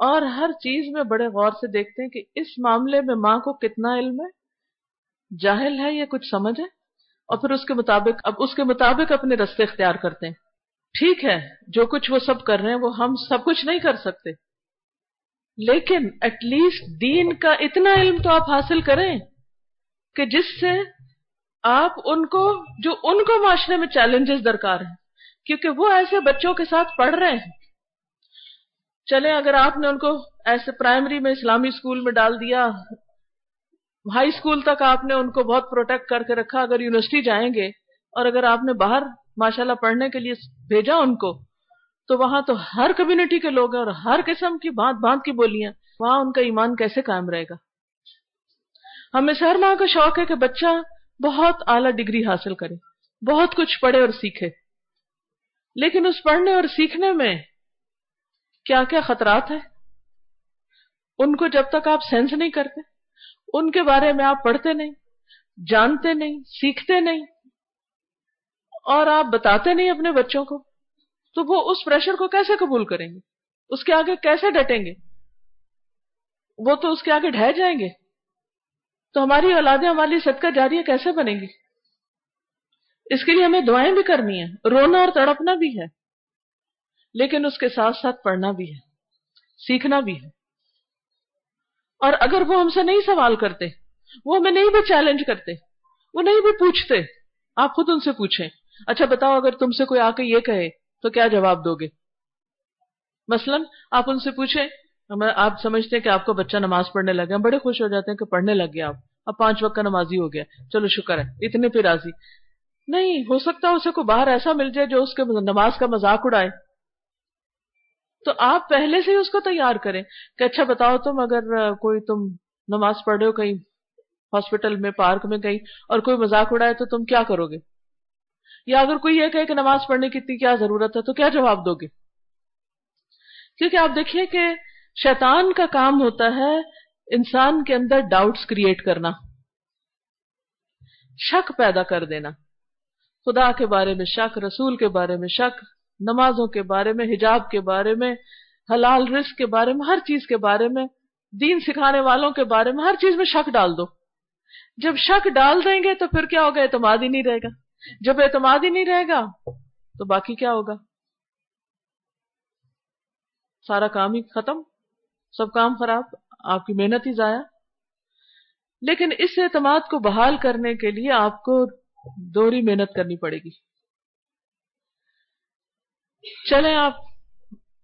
اور ہر چیز میں بڑے غور سے دیکھتے ہیں کہ اس معاملے میں ماں کو کتنا علم ہے؟ جاہل ہے یا کچھ سمجھ ہے؟ اور پھر اس کے مطابق، اب اس کے مطابق اپنے رستے اختیار کرتے ہیں۔ ٹھیک ہے، جو کچھ وہ سب کر رہے ہیں، وہ ہم سب کچھ نہیں کر سکتے۔ لیکن ایٹ لیسٹ دین کا اتنا علم تو آپ حاصل کریں کہ جس سے آپ ان کو، جو ان کو معاشرے میں چیلنجز درکار ہیں، کیونکہ وہ ایسے بچوں کے ساتھ پڑھ رہے ہیں۔ چلے اگر آپ نے ان کو ایسے پرائمری میں، اسلامی اسکول میں ڈال دیا ہائی اسکول تک آپ نے ان کو بہت پروٹیکٹ کر کے رکھا، اگر یونیورسٹی جائیں گے اور اگر آپ نے باہر ماشاء اللہ پڑھنے کے لیے بھیجا ان کو تو وہاں تو ہر کمیونٹی کے لوگ ہیں اور ہر قسم کی بات بات کی بولیاں وہاں ان کا ایمان کیسے قائم رہے گا؟ ہمیں ہر ماں کا شوق ہے کہ بچہ بہت اعلی ڈگری حاصل کرے، بہت کچھ پڑھے اور سیکھے۔ لیکن اس پڑھنے اور سیکھنے میں کیا کیا خطرات ہیں؟ ان کو جب تک آپ سینس نہیں کرتے، ان کے بارے میں آپ پڑھتے نہیں، جانتے نہیں، سیکھتے نہیں اور آپ بتاتے نہیں اپنے بچوں کو۔ تو وہ اس پریشر کو کیسے قبول کریں گے؟ اس کے آگے کیسے ڈٹیں گے؟ وہ تو اس کے آگے ڈھہ جائیں گے۔ تو ہماری اولادیں ہماری صدقہ جاری کیسے بنے گی؟ اس کے لیے ہمیں دعائیں بھی کرنی ہیں۔ رونا اور تڑپنا بھی ہے۔ لیکن اس کے ساتھ ساتھ پڑھنا بھی ہے۔ سیکھنا بھی ہے۔ اور اگر وہ ہم سے نہیں سوال کرتے، وہ ہمیں نہیں بھی چیلنج کرتے، وہ نہیں بھی پوچھتے، آپ خود ان سے پوچھیں۔ اچھا بتاؤ، اگر تم سے کوئی آ کے یہ کہے تو کیا جواب دو گے؟ مثلا آپ ان سے پوچھیں آپ سمجھتے ہیں کہ آپ کا بچہ نماز پڑھنے لگے بڑے خوش ہو جاتے ہیں کہ پڑھنے لگ گیا آپ۔ اب پانچ وقت کا نمازی ہو گیا، چلو شکر ہے، اتنے پہ راضی۔ نہیں، ہو سکتا اسے کوئی باہر ایسا مل جائے جو اس کے نماز کا مذاق اڑائے۔ تو آپ پہلے سے ہی اس کو تیار کریں کہ اچھا بتاؤ تم اگر کوئی تم نماز پڑھ رہے ہو، کہیں ہاسپٹل میں، پارک میں، کہیں اور کوئی مذاق اڑائے تو تم کیا کرو گے؟ یا اگر کوئی یہ کہے کہ نماز پڑھنے کی اتنی کیا ضرورت ہے تو کیا جواب دو گے؟ کیونکہ آپ دیکھیے کہ شیطان کا کام ہوتا ہے انسان کے اندر ڈاؤٹس کریٹ کرنا، شک پیدا کر دینا۔ خدا کے بارے میں شک، رسول کے بارے میں شک، نمازوں کے بارے میں، حجاب کے بارے میں، حلال رزق کے بارے میں، ہر چیز کے بارے میں، دین سکھانے والوں کے بارے میں ہر چیز میں شک ڈال دو۔ جب شک ڈال دیں گے تو پھر کیا ہوگا؟ اعتماد ہی نہیں رہے گا۔ جب اعتماد ہی نہیں رہے گا تو باقی کیا ہوگا؟ سارا کام ہی ختم، سب کام خراب، آپ کی محنت ہی ضائع۔ لیکن اس اعتماد کو بحال کرنے کے لیے آپ کو دوہری محنت کرنی پڑے گی۔ چلیں آپ،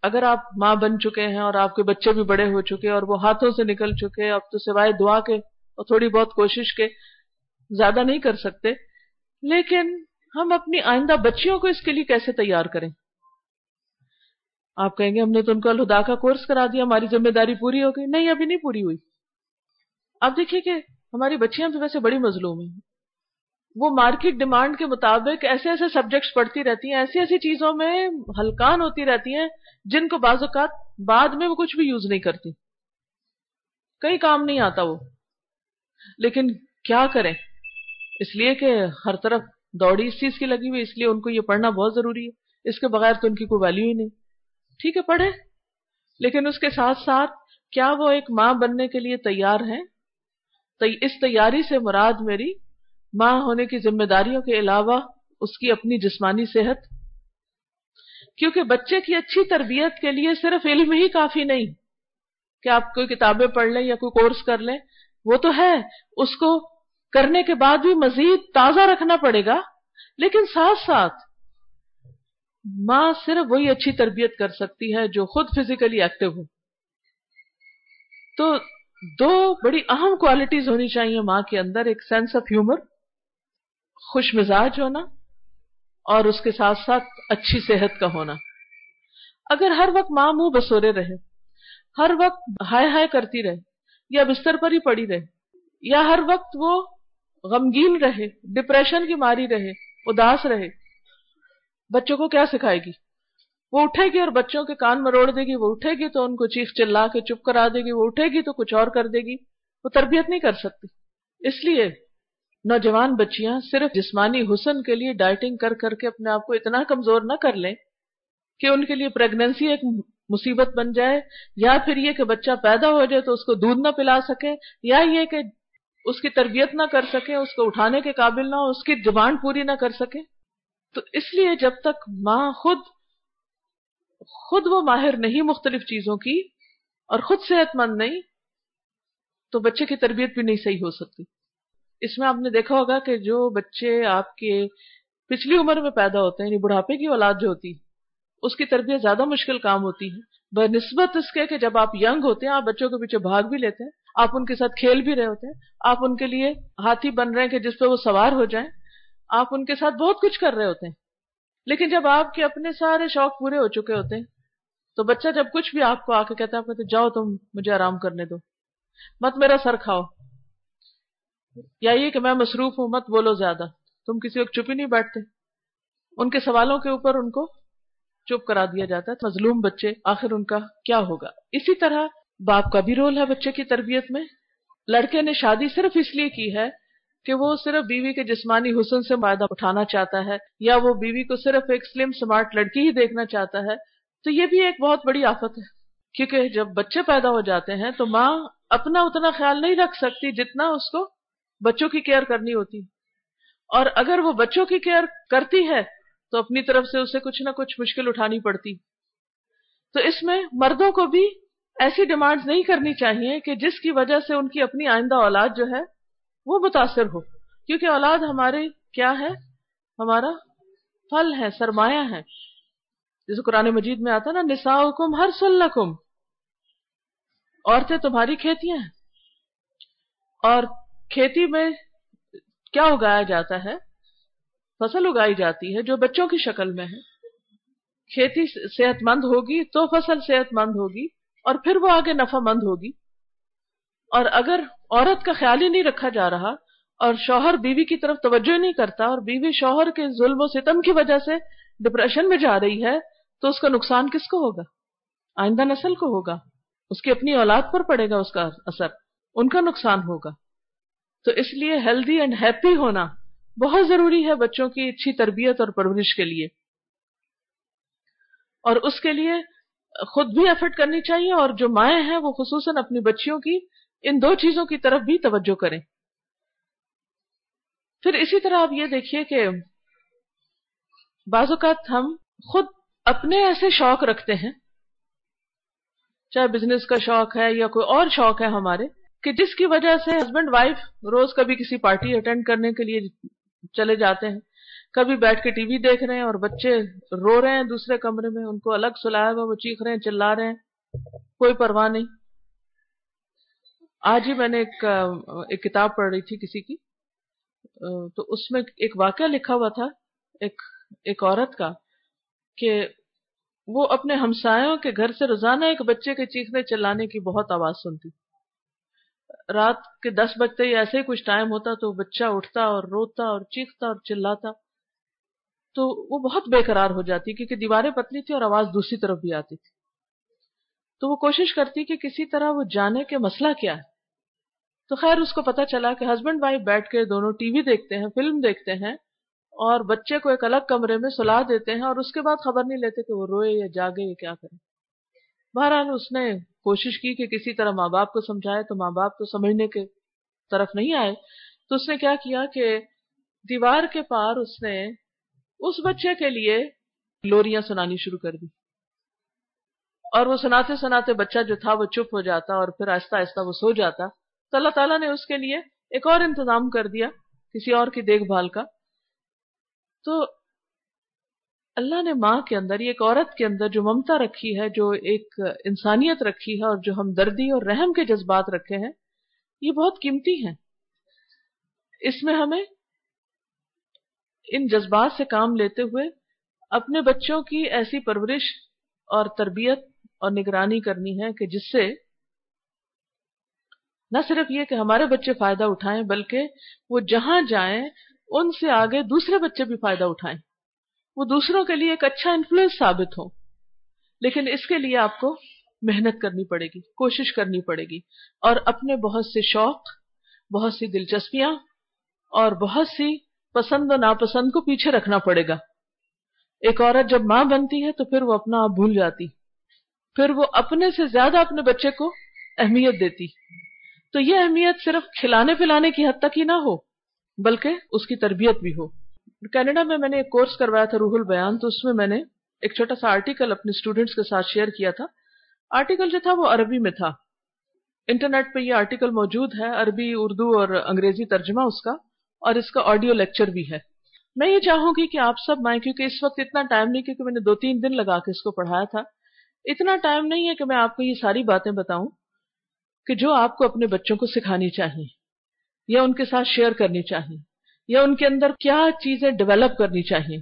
اگر آپ ماں بن چکے ہیں اور آپ کے بچے بھی بڑے ہو چکے اور وہ ہاتھوں سے نکل چکے، اب تو سوائے دعا کے اور تھوڑی بہت کوشش کے، زیادہ نہیں کر سکتے۔ لیکن ہم اپنی آئندہ بچیوں کو اس کے لیے کیسے تیار کریں؟ آپ کہیں گے، ہم نے تو ان کو الہدا کا کورس کرا دیا، ہماری ذمہ داری پوری ہو گئی۔ نہیں، ابھی نہیں پوری ہوئی۔ آپ دیکھیے کہ ہماری بچیاں تو ویسے بڑی مظلوم ہیں۔ وہ مارکیٹ ڈیمانڈ کے مطابق ایسے ایسے سبجیکٹس پڑھتی رہتی ہیں، ایسی ایسی چیزوں میں ہلکان ہوتی رہتی ہیں جن کو بعض اوقات بعد میں وہ کچھ بھی یوز نہیں کرتی۔ کئی کام نہیں آتا وہ۔ لیکن کیا کریں؟ اس لیے کہ ہر طرف دوڑی اس چیز کی لگی ہوئی اس لیے ان کو یہ پڑھنا بہت ضروری ہے۔ اس کے بغیر تو ان کی کوئی ویلو ہی نہیں۔ ٹھیک ہے پڑھے لیکن اس کے ساتھ ساتھ کیا وہ ایک ماں بننے کے لیے تیار ہیں؟ اس تیاری سے مراد میری ماں ہونے کی ذمہ داریوں کے علاوہ اس کی اپنی جسمانی صحت۔ کیونکہ بچے کی اچھی تربیت کے لیے صرف علم ہی کافی نہیں۔ کہ آپ کوئی کتابیں پڑھ لیں یا کوئی کورس کر لیں، وہ تو ہے۔ اس کو کرنے کے بعد بھی مزید تازہ رکھنا پڑے گا، لیکن ساتھ ساتھ ماں صرف وہی اچھی تربیت کر سکتی ہے جو خود فزیکلی ایکٹیو ہو۔ تو دو بڑی اہم کوالٹیز ہونی چاہیے ماں کے اندر، ایک سینس آف ہیومر خوش مزاج ہونا اور اس کے ساتھ ساتھ اچھی صحت کا ہونا۔ اگر ہر وقت ماں منہ بسورے رہے، ہر وقت ہائے ہائے کرتی رہے، یا بستر پر ہی پڑی رہے، یا ہر وقت وہ غمگین رہے ڈپریشن کی ماری رہے، اداس رہے۔ بچوں کو کیا سکھائے گی؟ وہ اٹھے گی اور بچوں کے کان مروڑ دے گی، وہ اٹھے گی تو ان کو چیخ چلا کے چپ کرا دے گی، وہ اٹھے گی تو کچھ اور کر دے گی۔ وہ تربیت نہیں کر سکتی۔ اس لیے نوجوان بچیاں صرف جسمانی حسن کے لیے ڈائٹنگ کر کر کے اپنے آپ کو اتنا کمزور نہ کر لیں کہ ان کے لیے پریگنینسی ایک مصیبت بن جائے، یا پھر یہ کہ بچہ پیدا ہو جائے تو اس کو دودھ نہ پلا سکے، یا یہ کہ اس کی تربیت نہ کر سکے اس کو اٹھانے کے قابل نہ ہو اس کی ڈیمانڈ پوری نہ کر سکے تو اس لیے جب تک ماں خود خود وہ ماہر نہیں مختلف چیزوں کی اور خود صحت مند نہیں، تو بچے کی تربیت بھی نہیں صحیح ہو سکتی۔ اس میں آپ نے دیکھا ہوگا کہ جو بچے آپ کے پچھلی عمر میں پیدا ہوتے ہیں یعنی بڑھاپے کی اولاد جو ہوتی اس کی تربیت زیادہ مشکل کام ہوتی ہے۔ بہ نسبت اس کے کہ جب آپ ینگ ہوتے ہیں، آپ بچوں کے پیچھے بھاگ بھی لیتے ہیں آپ ان کے ساتھ کھیل بھی رہے ہوتے ہیں، آپ ان کے لیے ہاتھی بن رہے ہیں کہ جس پہ وہ سوار ہو جائیں، آپ ان کے ساتھ بہت کچھ کر رہے ہوتے ہیں۔ لیکن جب آپ کے اپنے سارے شوق پورے ہو چکے ہوتے ہیں، تو بچہ جب کچھ بھی آپ کو آ کے کہتا ہے جاؤ تم مجھے آرام کرنے دو۔ مت میرا سر کھاؤ۔ یا یہ کہ میں مصروف ہوں، مت بولو زیادہ۔ تم کسی وقت چپ ہی نہیں بیٹھتے۔ ان کے سوالوں کے اوپر ان کو چپ کرا دیا جاتا ہے۔ مظلوم بچے، آخر ان کا کیا ہوگا؟ اسی طرح باپ کا بھی رول ہے بچے کی تربیت میں۔ لڑکے نے شادی صرف اس لیے کی ہے کہ وہ صرف بیوی کے جسمانی حسن سے فائدہ اٹھانا چاہتا ہے یا وہ بیوی کو صرف ایک سلم سمارٹ لڑکی ہی دیکھنا چاہتا ہے۔ تو یہ بھی ایک بہت بڑی آفت ہے۔ کیونکہ جب بچے پیدا ہو جاتے ہیں تو ماں اپنا اتنا خیال نہیں رکھ سکتی جتنا اس کو بچوں کی کیئر کرنی ہوتی۔ اور اگر وہ بچوں کی کیئر کرتی ہے تو اپنی طرف سے اسے کچھ نہ کچھ مشکل اٹھانی پڑتی۔ تو اس میں مردوں کو بھی ایسی ڈیمانڈ نہیں کرنی چاہیے کہ جس کی وجہ سے ان کی اپنی آئندہ اولاد جو ہے وہ متاثر ہو۔ کیونکہ اولاد ہمارے کیا ہے؟ ہمارا پھل ہے، سرمایہ ہے۔ جیسے قرآن مجید میں آتا نا نسا حکم ہر سلکم عورتیں تمہاری کھیتیاں ہیں۔ اور کھیتی میں کیا اگایا جاتا ہے؟ فصل اگائی جاتی ہے جو بچوں کی شکل میں ہے۔ کھیتی صحت مند ہوگی تو فصل صحت مند ہوگی۔ اور پھر وہ آگے نفع مند ہوگی۔ اور اگر عورت کا خیال ہی نہیں رکھا جا رہا اور شوہر بیوی کی طرف توجہ نہیں کرتا اور بیوی شوہر کے ظلم و ستم کی وجہ سے ڈپریشن میں جا رہی ہے، تو اس کا نقصان کس کو ہوگا؟ آئندہ نسل کو ہوگا۔ اس کی اپنی اولاد پر پڑے گا اس کا اثر، ان کا نقصان ہوگا۔ تو اس لیے ہیلدی اینڈ ہیپی ہونا بہت ضروری ہے بچوں کی اچھی تربیت اور پرورش کے لیے۔ اور اس کے لیے خود بھی ایفرٹ کرنی چاہیے اور جو مائیں ہیں وہ خصوصاً اپنی بچیوں کی، ان دو چیزوں کی طرف بھی توجہ کریں۔ پھر اسی طرح آپ یہ دیکھیے کہ بعض اوقات ہم خود اپنے ایسے شوق رکھتے ہیں، چاہے بزنس کا شوق ہے یا کوئی اور شوق ہے ہمارے، کہ جس کی وجہ سے ہسبینڈ وائف روز کبھی کسی پارٹی اٹینڈ کرنے کے لیے چلے جاتے ہیں۔ کبھی بیٹھ کے ٹی وی دیکھ رہے ہیں اور بچے رو رہے ہیں دوسرے کمرے میں، ان کو الگ سلایا ہوا، وہ چیخ رہے ہیں، چلا رہے ہیں، کوئی پرواہ نہیں۔ آج ہی میں نے ایک ایک کتاب پڑھ رہی تھی کسی کی، تو اس میں ایک واقعہ لکھا ہوا تھا، ایک ایک عورت کا، کہ وہ اپنے ہمسایوں کے گھر سے روزانہ ایک بچے کے چیخنے، چلانے کی بہت آواز سنتی۔ رات کے دس بجتے ہی ایسے ہی کچھ ٹائم ہوتا تو بچہ اٹھتا اور روتا اور چیختا اور چلاتا۔ تو وہ بہت بے قرار ہو جاتی کیونکہ دیواریں پتلی تھی اور آواز دوسری طرف بھی آتی تھی۔ تو وہ کوشش کرتی کہ کسی طرح وہ جانے کے مسئلہ کیا ہے۔ تو خیر اس کو پتا چلا کہ ہسبینڈ وائف بیٹھ کے دونوں ٹی وی دیکھتے ہیں، فلم دیکھتے ہیں اور بچے کو ایک الگ کمرے میں سلا دیتے ہیں اور اس کے بعد خبر نہیں لیتے کہ وہ روئے یا جاگے یا کیا کرے۔ بہرحال اس نے کوشش کی کہ کسی طرح ماں باپ کو سمجھائے تو ماں باپ تو سمجھنے کے طرف نہیں آئے۔ تو اس نے کیا کیا کہ دیوار کے پار اس نے اس بچے کے لیے لوریاں سنانی شروع کر دی۔ اور وہ سناتے سناتے بچہ جو تھا وہ چپ ہو جاتا اور پھر آہستہ آہستہ وہ سو جاتا۔ تو اللہ تعالیٰ نے اس کے لیے ایک اور انتظام کر دیا کسی اور کی دیکھ بھال کا۔ تو اللہ نے ماں کے اندر ایک عورت کے اندر جو ممتا رکھی ہے، جو ایک انسانیت رکھی ہے اور جو ہمدردی اور رحم کے جذبات رکھے ہیں، یہ بہت قیمتی ہیں۔ اس میں ہمیں ان جذبات سے کام لیتے ہوئے اپنے بچوں کی ایسی پرورش اور تربیت اور نگرانی کرنی ہے کہ جس سے نہ صرف یہ کہ ہمارے بچے فائدہ اٹھائیں، بلکہ وہ جہاں جائیں، ان سے آگے دوسرے بچے بھی فائدہ اٹھائیں۔ وہ دوسروں کے لیے ایک اچھا انفلوئنس ثابت ہو لیکن اس کے لیے آپ کو محنت کرنی پڑے گی، کوشش کرنی پڑے گی۔ اور اپنے بہت سے شوق، بہت سی دلچسپیاں اور بہت سی پسند و ناپسند کو پیچھے رکھنا پڑے گا۔ ایک عورت جب ماں بنتی ہے تو پھر وہ اپنا آپ بھول جاتی۔ پھر وہ اپنے سے زیادہ اپنے بچے کو اہمیت دیتی۔ تو یہ اہمیت صرف کھلانے پلانے کی حد تک ہی نہ ہو، بلکہ اس کی تربیت بھی ہو۔ کینیڈا میں میں نے ایک کورس کروایا تھا روح البیان تو اس میں میں نے ایک چھوٹا سا آرٹیکل اپنے اسٹوڈینٹس کے ساتھ شیئر کیا تھا۔ آرٹیکل جو تھا وہ عربی میں تھا۔ انٹرنیٹ پہ یہ آرٹیکل موجود ہے، عربی، اردو اور انگریزی ترجمہ اس کا۔ اور اس کا آڈیو لیکچر بھی ہے۔ میں یہ چاہوں گی کہ آپ سب مائیں، کیونکہ اس وقت اتنا ٹائم نہیں، کیونکہ میں نے دو تین دن لگا کے اس کو پڑھایا تھا۔ اتنا ٹائم نہیں ہے کہ میں آپ کو یہ ساری باتیں بتاؤں کہ جو آپ کو اپنے بچوں کو سکھانی چاہیے، یا ان کے ساتھ شیئر کرنی چاہیے، یا ان کے اندر کیا چیزیں ڈیولپ کرنی چاہیے۔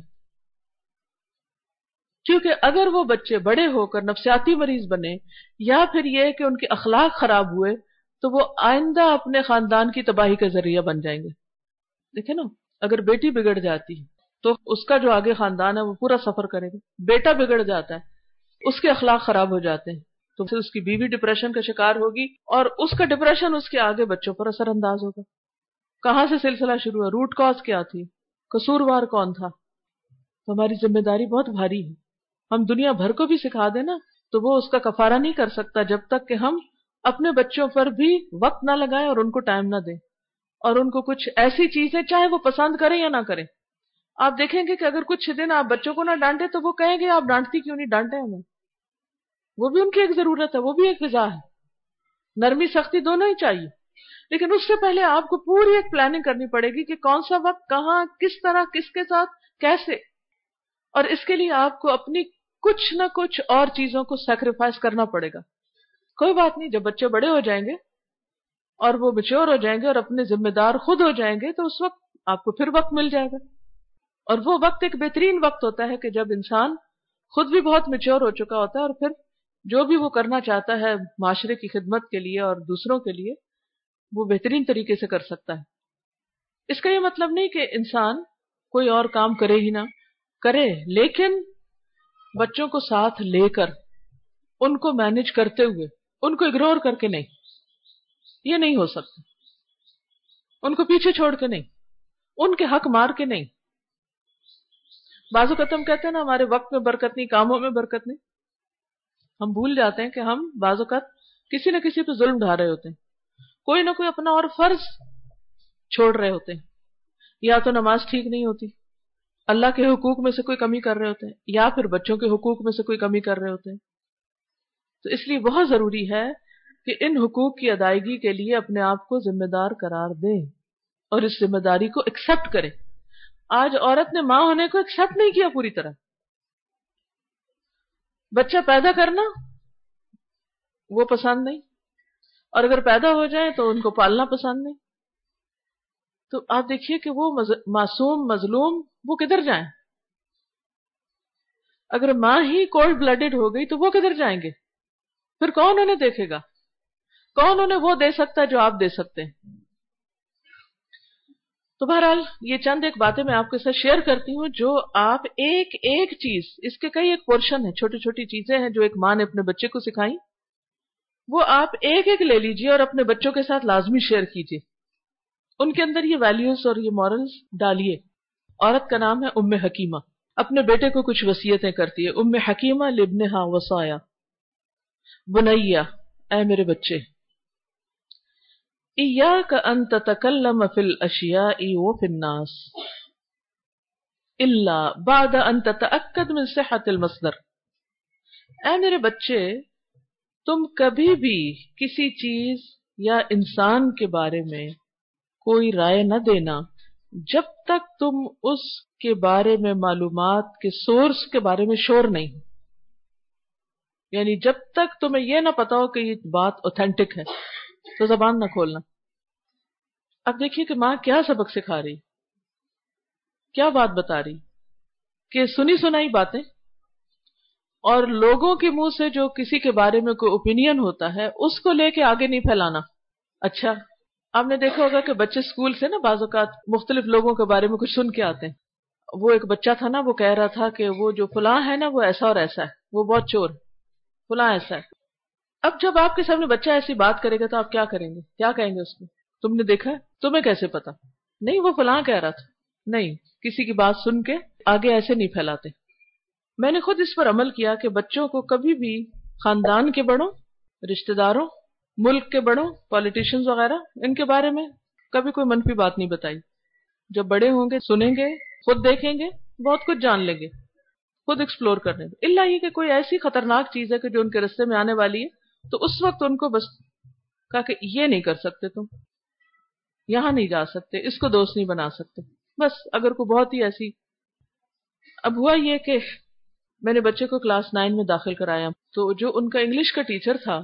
کیونکہ اگر وہ بچے بڑے ہو کر نفسیاتی مریض بنے، یا پھر یہ کہ ان کے اخلاق خراب ہوئے، تو وہ آئندہ اپنے خاندان کی تباہی کا ذریعہ بن جائیں گے۔ دیکھیں نا، اگر بیٹی بگڑ جاتی ہے، تو اس کا جو آگے خاندان ہے، وہ پورا سفر کرے گا۔ بیٹا بگڑ جاتا ہے، اس کے اخلاق خراب ہو جاتے ہیں۔ تو پھر اس کی بیوی ڈپریشن کا شکار ہوگی اور اس کا ڈپریشن اس کے آگے بچوں پر اثر انداز ہوگا۔ کہاں سے سلسلہ شروع ہوا؟ روٹ کاز کیا تھی؟ قصوروار کون تھا؟ تو ہماری ذمہ داری بہت بھاری ہے۔ ہم دنیا بھر کو بھی سکھا دیں نا، تو وہ اس کا کفارہ نہیں کر سکتا جب تک کہ ہم اپنے بچوں پر بھی وقت نہ لگائیں اور ان کو ٹائم نہ دیں۔ اور ان کو کچھ ایسی چیزیں چاہے وہ پسند کریں یا نہ کریں۔ آپ دیکھیں گے کہ اگر کچھ دن آپ بچوں کو نہ ڈانٹے تو وہ کہیں گے آپ ڈانٹتی کیوں نہیں؟ ڈانٹے ہمیں۔ وہ بھی ان کی ایک ضرورت ہے، وہ بھی ایک غذا ہے۔ نرمی، سختی دونوں ہی چاہیے۔ لیکن اس سے پہلے آپ کو پوری ایک پلاننگ کرنی پڑے گی کہ کون سا وقت، کہاں، کس طرح، کس کے ساتھ، کیسے۔ اور اس کے لیے آپ کو اپنی کچھ نہ کچھ اور چیزوں کو سیکریفائس کرنا پڑے گا۔ کوئی بات نہیں، جب بچے بڑے ہو جائیں گے اور وہ میچور ہو جائیں گے اور اپنے ذمہ دار خود ہو جائیں گے، تو اس وقت آپ کو پھر وقت مل جائے گا۔ اور وہ وقت ایک بہترین وقت ہوتا ہے کہ جب انسان خود بھی بہت میچور ہو چکا ہوتا ہے اور پھر جو بھی وہ کرنا چاہتا ہے معاشرے کی خدمت کے لیے اور دوسروں کے لیے، وہ بہترین طریقے سے کر سکتا ہے۔ اس کا یہ مطلب نہیں کہ انسان کوئی اور کام کرے ہی نہ کرے، لیکن بچوں کو ساتھ لے کر، ان کو مینج کرتے ہوئے، ان کو اگنور کر کے نہیں۔ یہ نہیں ہو سکتا۔ ان کو پیچھے چھوڑ کے نہیں۔ ان کے حق مار کے نہیں۔ بازو قتم کہتے ہیں نا، ہمارے وقت میں برکت نہیں، کاموں میں برکت نہیں۔ ہم بھول جاتے ہیں کہ ہم بعض اوقات کسی نہ کسی پہ ظلم ڈھا رہے ہوتے ہیں۔ کوئی نہ کوئی اپنا اور فرض چھوڑ رہے ہوتے ہیں۔ یا تو نماز ٹھیک نہیں ہوتی۔ اللہ کے حقوق میں سے کوئی کمی کر رہے ہوتے ہیں۔ یا پھر بچوں کے حقوق میں سے کوئی کمی کر رہے ہوتے ہیں۔ تو اس لیے بہت ضروری ہے کہ ان حقوق کی ادائیگی کے لیے اپنے آپ کو ذمہ دار قرار دیں اور اس ذمہ داری کو ایکسپٹ کریں۔ آج عورت نے ماں ہونے کو ایکسپٹ نہیں کیا پوری طرح۔ بچہ پیدا کرنا وہ پسند نہیں۔ اور اگر پیدا ہو جائے تو ان کو پالنا پسند نہیں۔ تو آپ دیکھیے کہ وہ معصوم، مظلوم، وہ کدھر جائیں؟ اگر ماں ہی کولڈ بلڈڈ ہو گئی تو وہ کدھر جائیں گے؟ پھر کون انہیں دیکھے گا؟ کون انہیں وہ دے سکتا ہے جو آپ دے سکتے ہیں؟ تو بہرحال یہ چند ایک باتیں میں آپ کے ساتھ شیئر کرتی ہوں جو آپ ایک ایک چیز، اس کے کئی ایک پورشن ہے چھوٹی چھوٹی چیزیں ہیں جو ایک ماں نے اپنے بچے کو سکھائی وہ آپ ایک ایک لے لیجیے اور اپنے بچوں کے ساتھ لازمی شیئر کیجیے۔ ان کے اندر یہ ویلیوز اور یہ مورلز ڈالیے۔ عورت کا نام ہے ام حکیمہ۔ اپنے بیٹے کو کچھ وسیعتیں کرتی ہے۔ ام حکیمہ لبن ہا وسایا بنیا، اے میرے بچے۔ ایاک ان تتکلم فی الاشیاء و فی الناس الا بعد ان تتاکد من صحت المصدر اے میرے بچے، تم کبھی بھی کسی چیز یا انسان کے بارے میں کوئی رائے نہ دینا جب تک تم اس کے بارے میں معلومات کے سورس کے بارے میں شور نہیں یعنی جب تک تمہیں یہ نہ پتا ہو کہ یہ بات اوتھینٹک ہے۔ تو زبان نہ کھولنا۔ اب دیکھیے کہ ماں کیا سبق سکھا رہی۔ کیا بات بتا رہی۔ کہ سنی سنائی باتیں۔ اور لوگوں کے منہ سے جو کسی کے بارے میں کوئی اوپینین ہوتا ہے، اس کو لے کے آگے نہیں پھیلانا۔ اچھا آپ نے دیکھا ہوگا کہ بچے اسکول سے نا بعض اوقات مختلف لوگوں کے بارے میں کچھ سن کے آتے ہیں۔ وہ ایک بچہ تھا نا، وہ کہہ رہا تھا کہ وہ جو فلاں ہے نا، وہ ایسا اور ایسا ہے۔ وہ بہت چور، فلاں ایسا ہے۔ اب جب آپ کے سامنے بچہ ایسی بات کرے گا تو آپ کیا کریں گے؟ کیا کہیں گے اس کو؟ تم نے دیکھا تمہیں کیسے پتا؟ نہیں، وہ فلاں کہہ رہا تھا۔ نہیں، کسی کی بات سن کے آگے ایسے نہیں پھیلاتے۔ میں نے خود اس پر عمل کیا کہ بچوں کو کبھی بھی خاندان کے بڑوں رشتے داروں، ملک کے بڑوں پالیٹیشنز وغیرہ، ان کے بارے میں کبھی کوئی منفی بات نہیں بتائی۔ جب بڑے ہوں گے، سنیں گے، خود دیکھیں گے، بہت کچھ جان لیں گے، خود ایکسپلور کرنے۔ گے اللہ یہ کہ کوئی ایسی خطرناک چیز ہے کہ جو ان کے رستے میں آنے والی ہے۔ تو اس وقت ان کو بس کہا کہ یہ نہیں کر سکتے تم، یہاں نہیں جا سکتے، اس کو دوست نہیں بنا سکتے۔ بس اگر کوئی بہت ہی ایسی، اب ہوا یہ کہ میں نے بچے کو کلاس نائن میں داخل کرایا، تو جو ان کا انگلش کا ٹیچر تھا،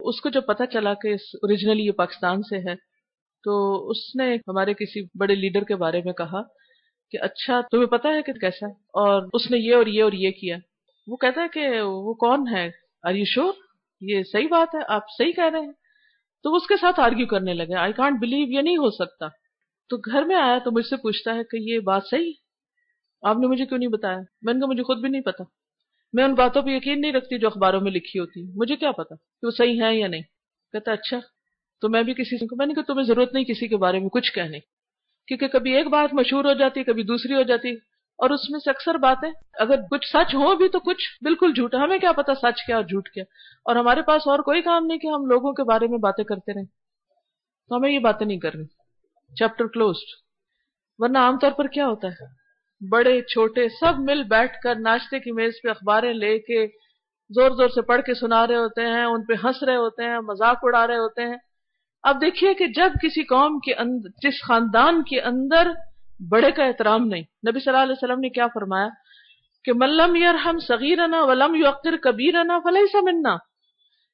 اس کو جب پتا چلا کہ اوریجنلی یہ پاکستان سے ہے، تو اس نے ہمارے کسی بڑے لیڈر کے بارے میں کہا کہ اچھا تمہیں پتا ہے کہ کیسا ہے؟ اور اس نے یہ اور یہ اور یہ کیا۔ وہ کہتا ہے کہ وہ کون ہے؟ آر یو شور یہ صحیح بات ہے، آپ صحیح کہہ رہے ہیں۔ تو اس کے ساتھ آرگیو کرنے لگے۔ آئی کانٹ بلیو یہ نہیں ہو سکتا۔ تو گھر میں آیا تو مجھ سے پوچھتا ہے کہ یہ بات صحیح آپ نے مجھے کیوں نہیں بتایا؟ میں نے کہا، مجھے خود بھی نہیں پتا۔ میں ان باتوں پہ یقین نہیں رکھتی جو اخباروں میں لکھی ہوتی۔ مجھے کیا پتا کہ وہ صحیح ہے یا نہیں؟ کہتا اچھا تو میں بھی کسی سے میں نے کہا، تمہیں ضرورت نہیں کسی کے بارے میں کچھ کہنے کیونکہ کبھی ایک بات مشہور ہو جاتی کبھی دوسری ہو جاتی اور اس میں سے اکثر باتیں، اگر کچھ سچ ہو بھی تو کچھ بالکل جھوٹ ہمیں کیا پتا سچ کیا اور جھوٹ کیا؟ اور ہمارے پاس اور کوئی کام نہیں کہ ہم لوگوں کے بارے میں باتیں کرتے رہیں۔ تو ہمیں یہ باتیں نہیں کرنی۔ چیپٹر کلوزڈ ورنہ عام طور پر کیا ہوتا ہے؟ بڑے، چھوٹے، سب مل بیٹھ کر ناشتے کی میز پہ اخباریں لے کے زور زور سے پڑھ کے سنا رہے ہوتے ہیں، ان پہ ہنس رہے ہوتے ہیں، مذاق اڑا رہے ہوتے ہیں۔ اب دیکھیے کہ جب کسی قوم کے اندر جس خاندان کے اندر بڑے کا احترام نہیں۔ نبی صلی اللہ علیہ وسلم نے کیا فرمایا کہ ملم یار ہم صغیرنا ولم یقر کبیرنا فلح سمنا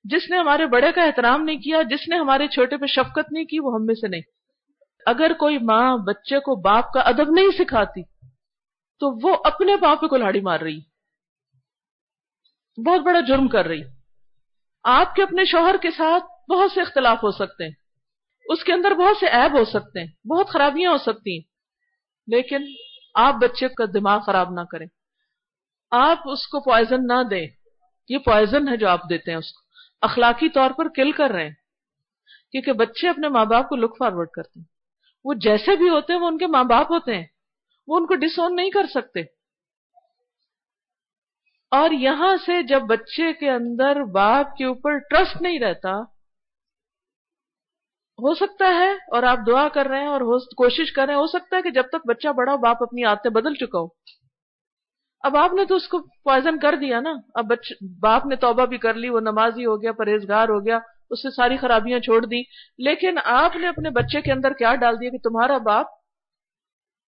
جس نے ہمارے بڑے کا احترام نہیں کیا، جس نے ہمارے چھوٹے پہ شفقت نہیں کی، وہ ہم میں سے نہیں۔ اگر کوئی ماں بچے کو باپ کا ادب نہیں سکھاتی، تو وہ اپنے پاؤں پہ کلاڑی مار رہی۔ بہت بڑا جرم کر رہی۔ آپ کے اپنے شوہر کے ساتھ بہت سے اختلاف ہو سکتے ہیں۔ اس کے اندر بہت سے عیب ہو سکتے ہیں، بہت خرابیاں ہو سکتی ہیں۔ لیکن آپ بچے کا دماغ خراب نہ کریں۔ آپ اس کو پوائزن نہ دیں۔ یہ پوائزن ہے جو آپ دیتے ہیں اس کو۔ اخلاقی طور پر کل کر رہے ہیں۔ کیونکہ بچے اپنے ماں باپ کو لک فارورڈ کرتے ہیں۔ وہ جیسے بھی ہوتے ہیں، وہ ان کے ماں باپ ہوتے ہیں۔ وہ ان کو ڈس اون نہیں کر سکتے۔ اور یہاں سے جب بچے کے اندر باپ کے اوپر ٹرسٹ نہیں رہتا ہو سکتا ہے اور آپ دعا کر رہے ہیں اور کوشش کر رہے ہیں، ہو سکتا ہے کہ جب تک بچہ بڑا باپ اپنی عادتیں بدل چکا ہو۔ اب آپ نے تو اس کو پوائزن کر دیا نا۔ اب باپ نے توبہ بھی کر لی، وہ نمازی ہو گیا، پرہیزگار ہو گیا، اس سے ساری خرابیاں چھوڑ دی لیکن آپ نے اپنے بچے کے اندر کیا ڈال دیا کہ تمہارا باپ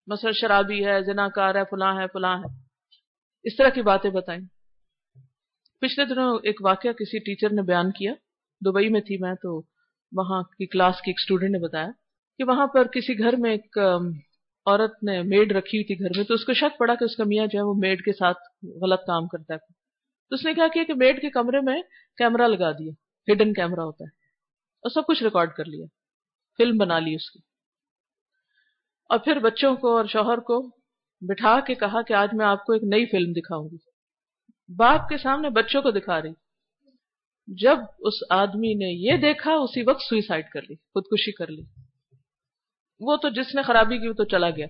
مثلا شرابی ہے زنا کار ہے، فلاں ہے فلاں ہے۔ اس طرح کی باتیں بتائیں۔ پچھلے دنوں ایک واقعہ کسی ٹیچر نے بیان کیا۔ دبئی میں تھی میں تو وہاں کی کلاس کی ایک اسٹوڈنٹ نے بتایا کہ وہاں پر کسی گھر میں ایک عورت نے میڈ رکھی ہوئی تھی گھر میں تو اس کو شک پڑا کہ اس کا میاں جو ہے وہ میڈ کے ساتھ غلط کام کرتا ہے۔ تو اس نے کیا کیا کہ میڈ کے کمرے میں کیمرہ لگا دیا ہڈن کیمرہ ہوتا ہے اور سب کچھ ریکارڈ کر لیا فلم بنا لی اس کی۔ اور پھر بچوں کو اور شوہر کو بٹھا کے کہا کہ آج میں آپ کو ایک نئی فلم دکھاؤں گی۔ باپ کے سامنے بچوں کو دکھا رہی۔ جب اس آدمی نے یہ دیکھا، اسی وقت سوئسائڈ کر لی، خودکشی کر لی۔ وہ تو جس نے خرابی کی، وہ تو چلا گیا۔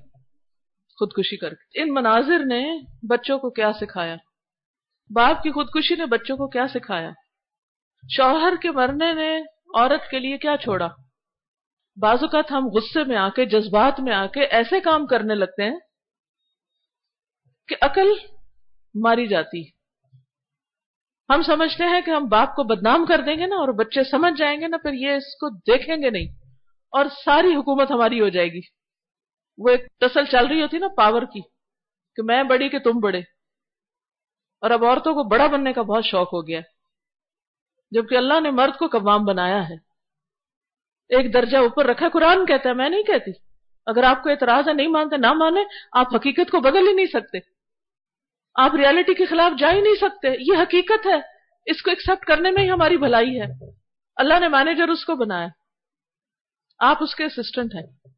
خودکشی کر کے۔ ان مناظر نے بچوں کو کیا سکھایا؟ باپ کی خودکشی نے بچوں کو کیا سکھایا؟ شوہر کے مرنے نے عورت کے لیے کیا چھوڑا؟ بعض اوقات ہم غصے میں آ کے جذبات میں آ کے ایسے کام کرنے لگتے ہیں کہ عقل ماری جاتی۔ ہم سمجھتے ہیں کہ ہم باپ کو بدنام کر دیں گے نا اور بچے سمجھ جائیں گے نا، پھر یہ اس کو دیکھیں گے نہیں۔ اور ساری حکومت ہماری ہو جائے گی۔ وہ ایک تسل چل رہی ہوتی نا پاور کی کہ میں بڑی کہ تم بڑے۔ اور اب عورتوں کو بڑا بننے کا بہت شوق ہو گیا۔ جبکہ اللہ نے مرد کو کبام بنایا ہے۔ ایک درجہ اوپر رکھا قرآن کہتا ہے، میں نہیں کہتی۔ اگر آپ کو اعتراض ہے، نہیں مانتے، نہ مانے، آپ حقیقت کو بدل ہی نہیں سکتے۔ آپ ریالٹی کے خلاف جا ہی نہیں سکتے۔ یہ حقیقت ہے۔ اس کو ایکسپٹ کرنے میں ہی ہماری بھلائی ہے۔ اللہ نے مینیجر اس کو بنایا۔ آپ اس کے اسسٹنٹ ہیں۔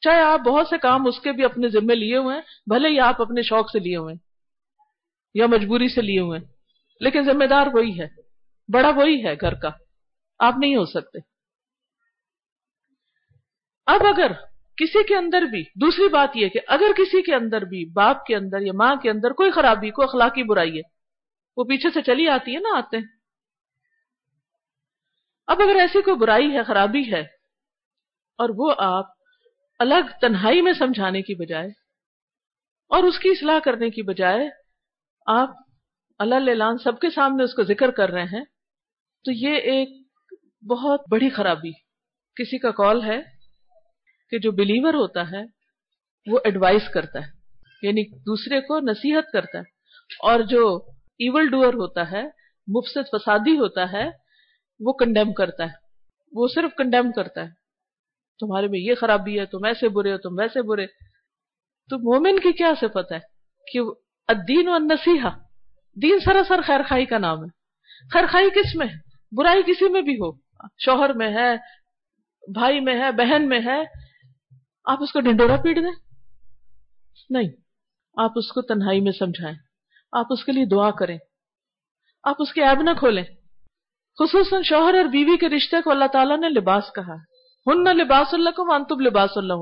چاہے آپ بہت سے کام اس کے بھی اپنے ذمے لیے ہوئے ہیں، بھلے ہی آپ اپنے شوق سے لیے ہوئے ہیں، یا مجبوری سے لیے ہوئے ہیں۔ لیکن ذمہ دار وہی ہے۔ بڑا وہی ہے گھر کا۔ آپ نہیں ہو سکتے۔ اب اگر کسی کے اندر بھی۔ دوسری بات یہ کہ اگر کسی کے اندر بھی باپ کے اندر یا ماں کے اندر کوئی خرابی، کوئی اخلاقی برائی ہے، وہ پیچھے سے چلی آتی ہے نا آتے۔ ہیں اب اگر ایسی کوئی برائی ہے، خرابی ہے، اور وہ آپ الگ تنہائی میں سمجھانے کی بجائے اور اس کی اصلاح کرنے کی بجائے آپ اللہ سب کے سامنے اس کو ذکر کر رہے ہیں، تو یہ ایک بہت بڑی خرابی۔ کسی کا کال ہے کہ جو بلیور ہوتا ہے، وہ ایڈوائز کرتا ہے یعنی دوسرے کو نصیحت کرتا ہے اور جو ایول ڈوئر ہوتا ہے، مفسد فسادی ہوتا ہے، وہ کنڈیم کرتا ہے، وہ صرف کنڈیم کرتا ہے، تمہارے میں یہ خرابی ہے، تم ایسے برے ہو، تم ویسے برے، تو مومن کی کیا صفت ہے کہ الدین و نصیحہ دین سراسر خیر خائی کا نام ہے خیر خائی کس میں ہے؟ برائی کسی میں بھی ہو، شوہر میں ہے، بھائی میں ہے، بہن میں ہے آپ اس کو ڈنڈورا پیٹ دیں؟ نہیں، آپ اس کو تنہائی میں سمجھائیں۔ آپ اس کے لیے دعا کریں۔ آپ اس کے ایب نہ کھولیں۔ خصوصاً شوہر اور بیوی کے رشتے کو اللہ تعالیٰ نے لباس کہا۔ ہن نہ لباس اللہ کو مانتب لباس اللہ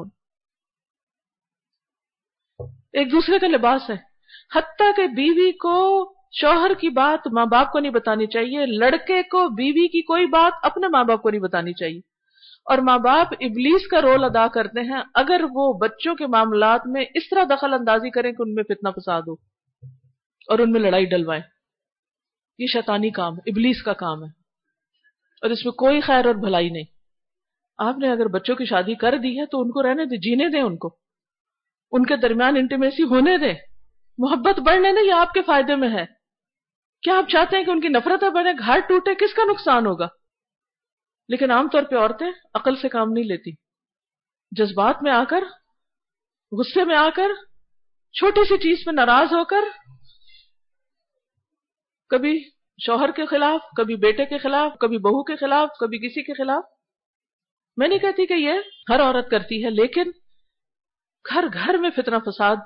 ایک دوسرے کا لباس ہے۔ حتیٰ کہ بیوی کو شوہر کی بات ماں باپ کو نہیں بتانی چاہیے، لڑکے کو بیوی کی کوئی بات اپنے ماں باپ کو نہیں بتانی چاہیے۔ اور ماں باپ ابلیس کا رول ادا کرتے ہیں اگر وہ بچوں کے معاملات میں اس طرح دخل اندازی کریں کہ ان میں فتنہ فساد ہو اور ان میں لڑائی ڈلوائیں۔ یہ شیطانی کام، ابلیس کا کام ہے۔ اور اس میں کوئی خیر اور بھلائی نہیں۔ آپ نے اگر بچوں کی شادی کر دی ہے تو ان کو رہنے دیں، جینے دیں ان کو۔ ان کے درمیان انٹیمیسی ہونے دیں۔ محبت بڑھنے دیں یہ آپ کے فائدے میں ہے۔ کیا آپ چاہتے ہیں کہ ان کی نفرتیں بڑھے؟ گھر ٹوٹے، کس کا نقصان ہوگا؟ لیکن عام طور پہ عورتیں عقل سے کام نہیں لیتی۔ جذبات میں آ کر، غصے میں آ کر، چھوٹی سی چیز پہ ناراض ہو کر، کبھی شوہر کے خلاف، کبھی بیٹے کے خلاف، کبھی بہو کے خلاف، کبھی کسی کے خلاف۔ میں نہیں کہتی کہ یہ ہر عورت کرتی ہے، لیکن گھر گھر میں فتنہ فساد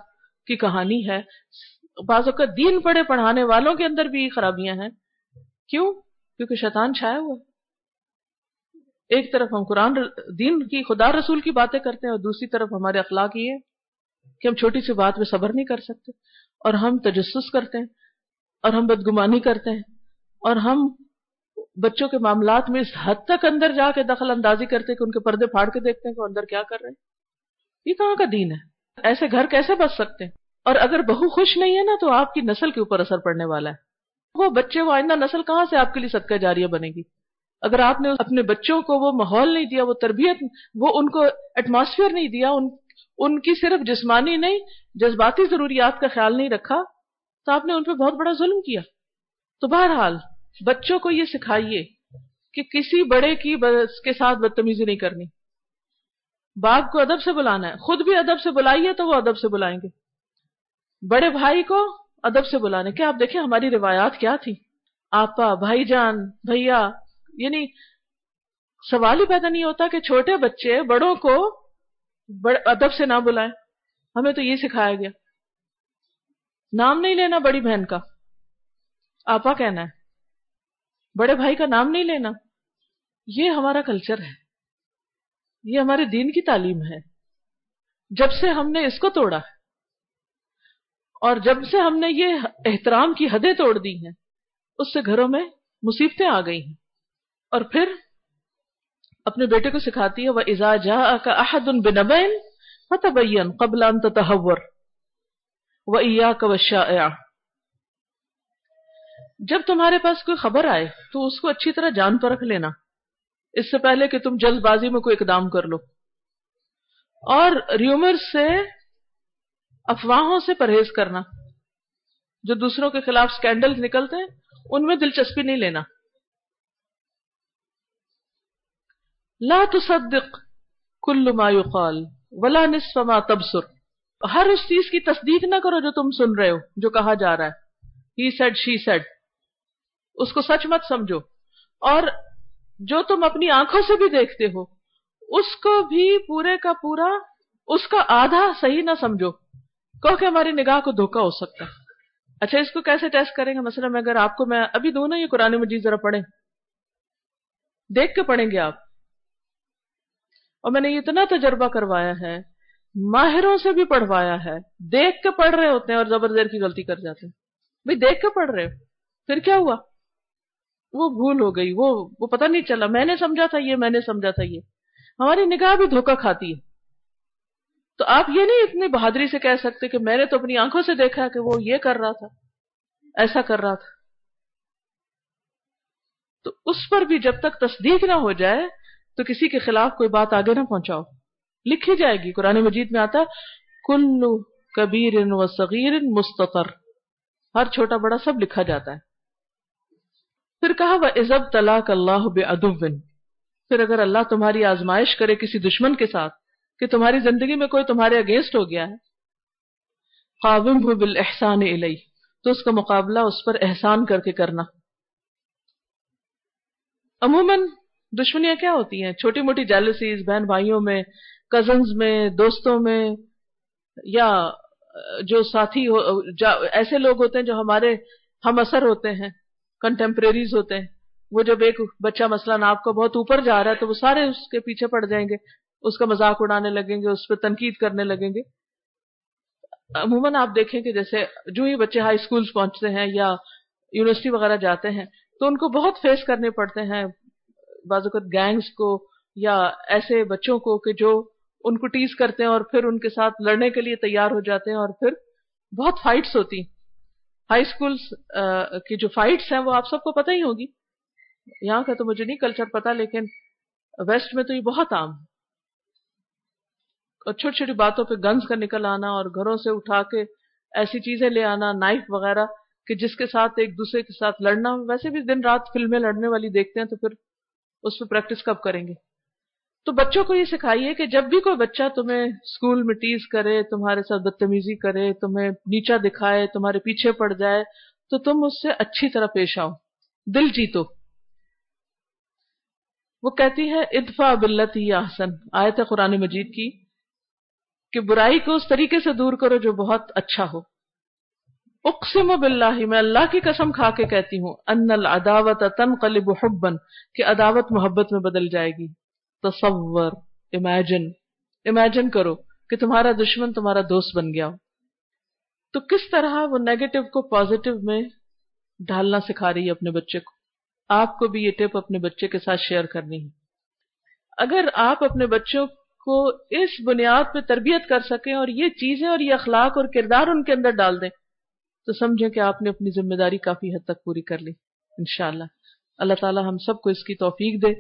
کی کہانی ہے۔ بعض اوقات دین پڑھے پڑھانے والوں کے اندر بھی خرابیاں ہیں۔ کیوں؟ کیونکہ شیطان چھایا ہوا ایک طرف ہم قرآن دین کی خدا رسول کی باتیں کرتے ہیں اور دوسری طرف ہمارے اخلاق یہ کہ ہم چھوٹی سی بات میں صبر نہیں کر سکتے اور ہم تجسس کرتے ہیں اور ہم بدگمانی کرتے ہیں اور ہم بچوں کے معاملات میں اس حد تک اندر جا کے دخل اندازی کرتے کہ ان کے پردے پھاڑ کے دیکھتے ہیں کہ اندر کیا کر رہے ہیں۔ یہ کہاں کا دین ہے؟ ایسے گھر کیسے بچ سکتے ہیں؟ اور اگر بہو خوش نہیں ہے نا تو آپ کی نسل کے اوپر اثر پڑنے والا ہے۔ وہ بچے وہ آئندہ نسل کہاں سے آپ کے لیے صدقہ جاریہ بنے گی؟ اگر آپ نے اپنے بچوں کو وہ ماحول نہیں دیا، وہ تربیت، وہ ان کو ایٹماسفیئر نہیں دیا، ان ان کی صرف جسمانی نہیں، جذباتی ضروریات کا خیال نہیں رکھا، تو آپ نے ان پہ بہت بڑا ظلم کیا۔ تو بہرحال، بچوں کو یہ سکھائیے کہ کسی بڑے کی کے ساتھ بدتمیزی نہیں کرنی۔ باپ کو ادب سے بلانا ہے، خود بھی ادب سے بلائیے تو وہ ادب سے بلائیں گے۔ بڑے بھائی کو ادب سے بلانے۔ کیا آپ دیکھیں ہماری روایات کیا تھی آپا، بھائی جان، بھیا یعنی سوال ہی پیدا نہیں ہوتا کہ چھوٹے بچے بڑوں کو ادب سے نہ بلائیں۔ ہمیں تو یہ سکھایا گیا۔ نام نہیں لینا بڑی بہن کا۔ آپا کہنا ہے۔ بڑے بھائی کا نام نہیں لینا۔ یہ ہمارا کلچر ہے۔ یہ ہمارے دین کی تعلیم ہے۔ جب سے ہم نے اس کو توڑا ہے۔ اور جب سے ہم نے یہ احترام کی حدیں توڑ دی ہیں، اس سے گھروں میں مصیبتیں آ گئی ہیں۔ اور پھر اپنے بیٹے کو سکھاتی ہے وہ ازا جا کا احد ان بنبین فتبین قبل ان تتحور و ایا کا جب تمہارے پاس کوئی خبر آئے، تو اس کو اچھی طرح جان پر رکھ لینا۔ اس سے پہلے کہ تم جلد بازی میں کوئی اقدام کر لو۔ اور ریومر سے افواہوں سے پرہیز کرنا۔ جو دوسروں کے خلاف سکینڈل نکلتے ہیں، ان میں دلچسپی نہیں لینا۔ لا تصدق کل ما يقال ولا نصف ما تبصر۔ ہر اس چیز کی تصدیق نہ کرو جو تم سن رہے ہو، جو کہا جا رہا ہے۔ ہی سیڈ شی سیڈ اس کو سچ مت سمجھو۔ اور جو تم اپنی آنکھوں سے بھی دیکھتے ہو، اس کو بھی پورے کا پورا، اس کا آدھا صحیح نہ سمجھو۔ کہ ہماری نگاہ کو دھوکا ہو سکتا ہے۔ اچھا اس کو کیسے ٹیسٹ کریں گے؟ مثلا میں اگر آپ کو میں، ابھی دونوں یہ قرآن مجید ذرا پڑھیں۔ دیکھ کے پڑھیں گے آپ۔ اور میں نے اتنا تجربہ کروایا ہے، ماہروں سے بھی پڑھوایا ہے۔ دیکھ کے پڑھ رہے ہوتے ہیں اور زبر زیر کی غلطی کر جاتے ہیں۔ بھائی، دیکھ کے پڑھ رہے ہو۔ پھر کیا ہوا؟ وہ بھول ہو گئی۔ وہ وہ پتہ نہیں چلا۔ میں نے سمجھا تھا یہ، میں نے سمجھا تھا یہ۔ ہماری نگاہ بھی دھوکا کھاتی ہے۔ تو آپ یہ نہیں اتنی بہادری سے کہہ سکتے کہ میں نے تو اپنی آنکھوں سے دیکھا کہ وہ یہ کر رہا تھا، ایسا کر رہا تھا۔ تو اس پر بھی جب تک تصدیق نہ ہو جائے تو کسی کے خلاف کوئی بات آگے نہ پہنچاؤ۔ لکھی جائے گی۔ قرآن مجید میں آتا کل کبیر و صغیر مستقر ہر چھوٹا بڑا سب لکھا جاتا ہے۔ پھر کہا وہ عزب طلاق اللہ بے پھر اگر اللہ تمہاری آزمائش کرے کسی دشمن کے ساتھ کہ تمہاری زندگی میں کوئی تمہارے اگینسٹ ہو گیا ہے قابم بال احسان تو اس کا مقابلہ اس پر احسان کر کے کرنا۔ عموماً دشمنیاں کیا ہوتی ہیں؟ چھوٹی موٹی جیلسیز بہن بھائیوں میں کزنز میں، دوستوں میں، یا جو ساتھی ہو ایسے لوگ ہوتے ہیں جو ہمارے ہم اثر ہوتے ہیں کنٹمپریریز ہوتے ہیں۔ وہ جب ایک بچہ مثلاً آپ کو بہت اوپر جا رہا ہے تو وہ سارے اس کے پیچھے پڑ جائیں گے، اس کا مذاق اڑانے لگیں گے، اس پہ تنقید کرنے لگیں گے۔ عموماً آپ دیکھیں کہ جیسے جو ہی بچے ہائی اسکول پہنچتے ہیں یا یونیورسٹی وغیرہ جاتے ہیں تو ان کو بہت فیس کرنے پڑتے ہیں۔ بعض اوقات گینگس کو یا ایسے بچوں کو کہ جو ان کو ٹیز کرتے ہیں اور پھر ان کے ساتھ لڑنے کے لیے تیار ہو جاتے ہیں اور پھر بہت فائٹس ہوتی ہائی اسکول کی جو فائٹس ہیں وہ آپ سب کو پتہ ہی ہوگی۔ یہاں کا تو مجھے نہیں کلچر پتا لیکن ویسٹ میں تو یہ بہت عام ہے۔ اور چھوٹی چھوٹی باتوں پہ گنز کا نکل آنا اور گھروں سے اٹھا کے ایسی چیزیں لے آنا نائف وغیرہ، کہ جس کے ساتھ ایک دوسرے کے ساتھ لڑنا، ویسے بھی دن رات فلمیں لڑنے والی دیکھتے ہیں تو پھر اس پہ پریکٹس کب کریں گے؟ تو بچوں کو یہ سکھائیے کہ جب بھی کوئی بچہ تمہیں اسکول میں ٹیز کرے، تمہارے ساتھ بدتمیزی کرے، تمہیں نیچا دکھائے، تمہارے پیچھے پڑ جائے، تو تم اس سے اچھی طرح پیش آؤ۔ دل جیتو۔ وہ کہتی ہے ادفا بلتی احسن. آیت قرآن مجید کی کہ برائی کو اس طریقے سے دور کرو جو بہت اچھا ہو۔ اقسم باللہ، میں اللہ کی قسم کھا کے کہتی ہوں، ان العداوت تنقلب حبا، کہ عداوت محبت میں بدل جائے گی۔ تصور امیجن امیجن کرو کہ تمہارا دشمن تمہارا دوست بن گیا ہو۔ تو کس طرح وہ نیگیٹو کو پازیٹو میں ڈھالنا سکھا رہی ہے اپنے بچے کو؟ آپ کو بھی یہ ٹپ اپنے بچے کے ساتھ شیئر کرنی ہے۔ اگر آپ اپنے بچوں کو اس بنیاد پہ تربیت کر سکیں اور یہ چیزیں اور یہ اخلاق اور کردار ان کے اندر ڈال دیں تو سمجھیں کہ آپ نے اپنی ذمہ داری کافی حد تک پوری کر لی، انشاءاللہ۔ اللہ تعالی ہم سب کو اس کی توفیق دے۔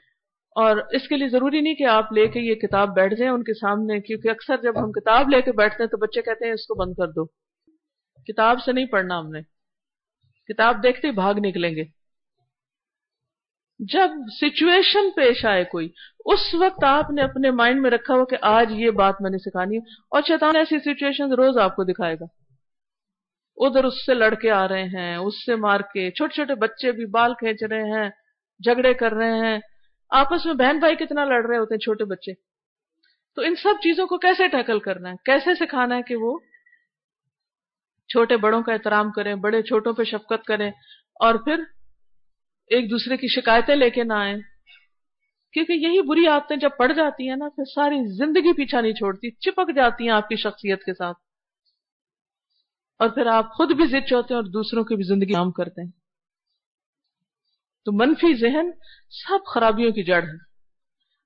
اور اس کے لیے ضروری نہیں کہ آپ لے کے یہ کتاب بیٹھ جائیں ان کے سامنے، کیونکہ اکثر جب ہم کتاب لے کے بیٹھتے ہیں تو بچے کہتے ہیں اس کو بند کر دو۔ کتاب سے نہیں پڑھنا ہم نے۔ کتاب دیکھتے ہی بھاگ نکلیں گے۔ جب سچویشن پیش آئے کوئی، اس وقت آپ نے اپنے مائنڈ میں رکھا ہو کہ آج یہ بات میں نے سکھانی ہے اور شیطان ایسی سچویشن روز آپ کو دکھائے گا۔ ادھر اس سے لڑکے آ رہے ہیں، اس سے مار کے، چھوٹے چھوٹے بچے بھی بال کھینچ رہے ہیں، جھگڑے کر رہے ہیں۔ آپس میں بہن بھائی کتنا لڑ رہے ہوتے ہیں چھوٹے بچے۔ تو ان سب چیزوں کو کیسے ٹیکل کرنا ہے؟ کیسے سکھانا ہے کہ وہ چھوٹے بڑوں کا احترام کریں، بڑے چھوٹوں پہ شفقت کریں اور پھر ایک دوسرے کی شکایتیں لے کے نہ آئیں۔ کیونکہ یہی بری عادتیں جب پڑ جاتی ہیں نا، پھر ساری زندگی پیچھا نہیں چھوڑتی، چپک جاتی ہیں آپ کی شخصیت کے ساتھ۔ اور پھر آپ خود بھی ضد ہوتے ہیں اور دوسروں کی بھی زندگی عام کرتے ہیں۔ تو منفی ذہن سب خرابیوں کی جڑ ہے۔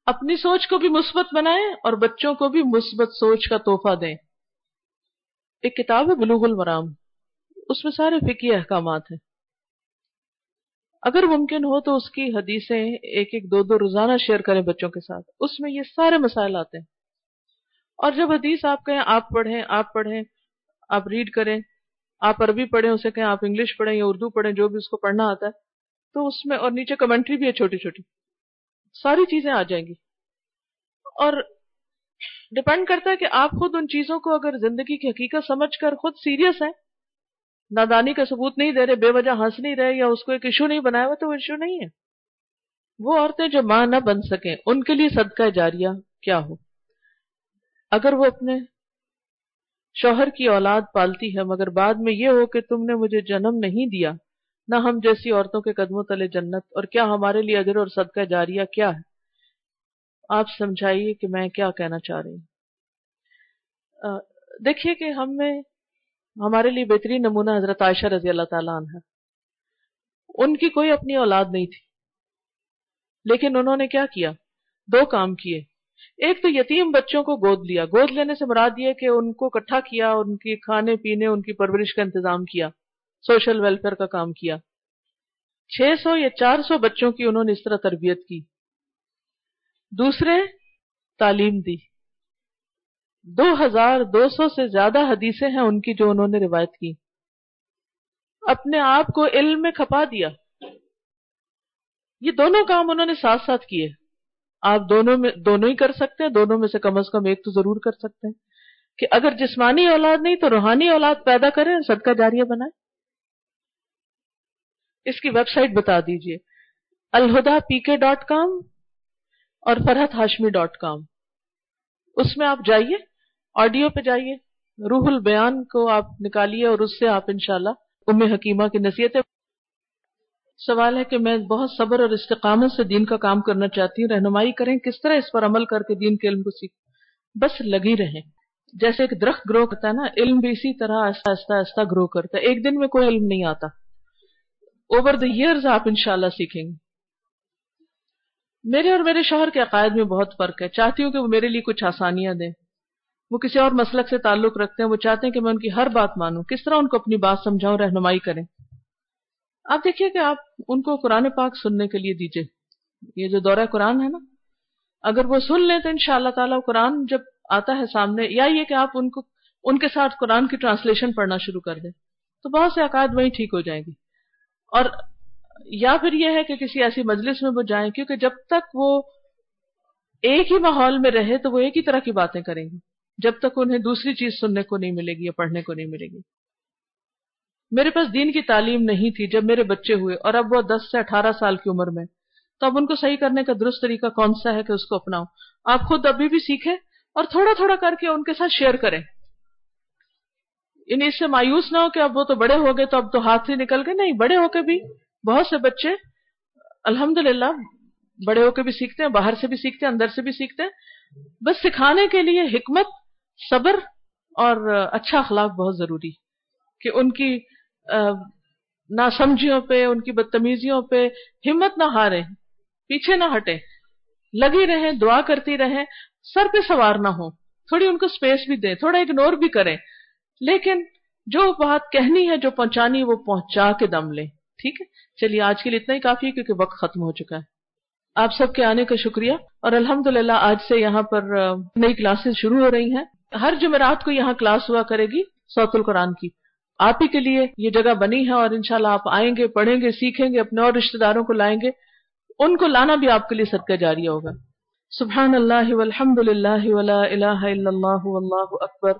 اپنی سوچ کو بھی مثبت بنائیں اور بچوں کو بھی مثبت سوچ کا تحفہ دیں۔ ایک کتاب ہے بلوغ المرام۔ اس میں سارے فکی احکامات ہیں۔ اگر ممکن ہو تو اس کی حدیثیں ایک ایک دو دو روزانہ شیئر کریں بچوں کے ساتھ۔ اس میں یہ سارے مسائل آتے ہیں۔ اور جب حدیث آپ کہیں آپ پڑھیں آپ پڑھیں آپ ریڈ کریں، آپ عربی پڑھیں، اسے کہیں آپ انگلش پڑھیں یا اردو پڑھیں، جو بھی اس کو پڑھنا آتا ہے، تو اس میں اور نیچے کمنٹری بھی ہے چھوٹی چھوٹی۔ ساری چیزیں آ جائیں گی۔ اور ڈپینڈ کرتا ہے کہ آپ خود ان چیزوں کو اگر زندگی کی حقیقت سمجھ کر خود سیریس ہیں، نادانی کا ثبوت نہیں دے رہے، بے وجہ ہنس نہیں رہے یا اس کو ایک ایشو نہیں بنایا ہوا، تو وہ ایشو نہیں ہے۔ وہ عورتیں جو ماں نہ بن سکیں، ان کے لیے صدقہ جاریہ کیا ہو؟ اگر وہ اپنے شوہر کی اولاد پالتی ہے، مگر بعد میں یہ ہو کہ تم نے مجھے جنم نہیں دیا۔ نہ ہم جیسی عورتوں کے قدموں تلے جنت، اور کیا ہمارے لیے اجر اور صدقہ جاریہ کیا ہے؟ آپ سمجھائیے کہ میں کیا کہنا چاہ رہی ہوں۔ دیکھیے کہ ہم میں، ہمارے لیے بہترین نمونہ حضرت عائشہ رضی اللہ تعالیٰ عنہ ان کی کوئی اپنی اولاد نہیں تھی، لیکن انہوں نے کیا کیا؟ دو کام کیے۔ ایک تو یتیم بچوں کو گود لیا۔ گود لینے سے مراد یہ کہ ان کو اکٹھا کیا، ان کی کھانے پینے، ان کی پرورش کا انتظام کیا، سوشل ویلفیئر کا کام کیا۔ چھ سو یا چار سو بچوں کی انہوں نے اس طرح تربیت کی۔ دوسرے، تعلیم دی۔ دو ہزار دو سو سے زیادہ حدیثیں ہیں ان کی جو انہوں نے روایت کی۔ اپنے آپ کو علم میں کھپا دیا۔ یہ دونوں کام انہوں نے ساتھ ساتھ کیے۔ آپ دونوں میں دونوں ہی کر سکتے ہیں، دونوں میں سے کم از کم ایک تو ضرور کر سکتے ہیں۔ کہ اگر جسمانی اولاد نہیں تو روحانی اولاد پیدا کریں صدقہ جاریہ بنائیں۔ اس کی ویب سائٹ بتا دیجیے۔ الہدا پی کے ڈاٹ کام اور فرحت ہاشمی ڈاٹ کام۔ اس میں آپ جائیے، آڈیو پہ جائیے۔ روح البیان کو آپ نکالیے اور اس سے آپ انشاءاللہ ام حکیمہ کی نصیحت سوال ہے کہ میں بہت صبر اور استقامت سے دین کا کام کرنا چاہتی ہوں، رہنمائی کریں، کس طرح اس پر عمل کر کے دین کے علم کو سیکھ بس لگی رہیں۔ جیسے ایک درخت گرو کرتا ہے نا، علم بھی اسی طرح آہستہ آہستہ آہستہ گرو کرتا ہے۔ ایک دن میں کوئی علم نہیں آتا۔ اوور دا ایئرز آپ انشاءاللہ سیکھیں گے۔ میرے اور میرے شوہر کے عقائد میں بہت فرق ہے۔ چاہتی ہوں کہ وہ میرے لیے کچھ آسانیاں دیں۔ وہ کسی اور مسلک سے تعلق رکھتے ہیں۔ وہ چاہتے ہیں کہ میں ان کی ہر بات مانوں۔ کس طرح ان کو اپنی بات سمجھاؤں، رہنمائی کریں۔ آپ دیکھیے کہ آپ ان کو قرآن پاک سننے کے لیے دیجیے۔ یہ جو دورہ قرآن ہے نا، اگر وہ سن لیں تو ان شاء اللہ تعالیٰ قرآن جب آتا ہے سامنے، یا یہ کہ آپ ان کو، ان کے ساتھ قرآن کی ٹرانسلیشن پڑھنا شروع کر دیں، تو بہت سے عقائد وہیں ٹھیک ہو جائیں گی اور یا پھر یہ ہے کہ کسی ایسی مجلس میں وہ جائیں، کیونکہ جب تک وہ ایک ہی ماحول میں رہے تو وہ ایک ہی طرح کی باتیں کریں گے۔ جب تک انہیں دوسری چیز سننے کو نہیں ملے گی یا پڑھنے کو نہیں ملے گی۔ میرے پاس دین کی تعلیم نہیں تھی جب میرے بچے ہوئے اور اب وہ دس سے اٹھارہ سال کی عمر میں تو اب ان کو صحیح کرنے کا درست طریقہ کون سا ہے کہ اس کو اپناؤ آپ خود ابھی بھی سیکھیں اور تھوڑا تھوڑا کر کے ان کے ساتھ شیئر کریں۔ یعنی اس سے مایوس نہ ہو کہ اب وہ تو بڑے ہو گئے تو اب تو ہاتھ سے نکل گئے۔ نہیں، بڑے ہو کے بھی بہت سے بچے الحمد بڑے ہو کے بھی سیکھتے ہیں، باہر سے بھی سیکھتے ہیں، اندر سے بھی سیکھتے ہیں۔ بس سکھانے کے لیے حکمت، صبر اور اچھا اخلاق بہت ضروری کہ ان کی ناسمجھیوں پہ، ان کی بدتمیزیوں پہ ہمت نہ ہارے پیچھے نہ ہٹے لگی رہیں، دعا کرتی رہیں، سر پہ سوار نہ ہو تھوڑی ان کو سپیس بھی دیں، تھوڑا اگنور بھی کریں۔ لیکن جو بات کہنی ہے، جو پہنچانی وہ پہنچا کے دم لیں، ٹھیک ہے؟ چلیے، آج کے لیے اتنا ہی کافی ہے، کیونکہ وقت ختم ہو چکا ہے۔ آپ سب کے آنے کا شکریہ، اور الحمد آج سے یہاں پر نئی کلاسز شروع ہو رہی ہیں۔ ہر جمعرات کو یہاں کلاس ہوا کرے گی سوت القرآن کی۔ آپ ہی کے لیے یہ جگہ بنی ہے اور انشاءاللہ آپ آئیں گے، پڑھیں گے، سیکھیں گے، اپنے اور رشتے داروں کو لائیں گے۔ ان کو لانا بھی آپ کے لیے صدقہ جاری ہوگا۔ سبحان اللہ والحمد للہ ولا الہ الا اللہ واللہ اکبر۔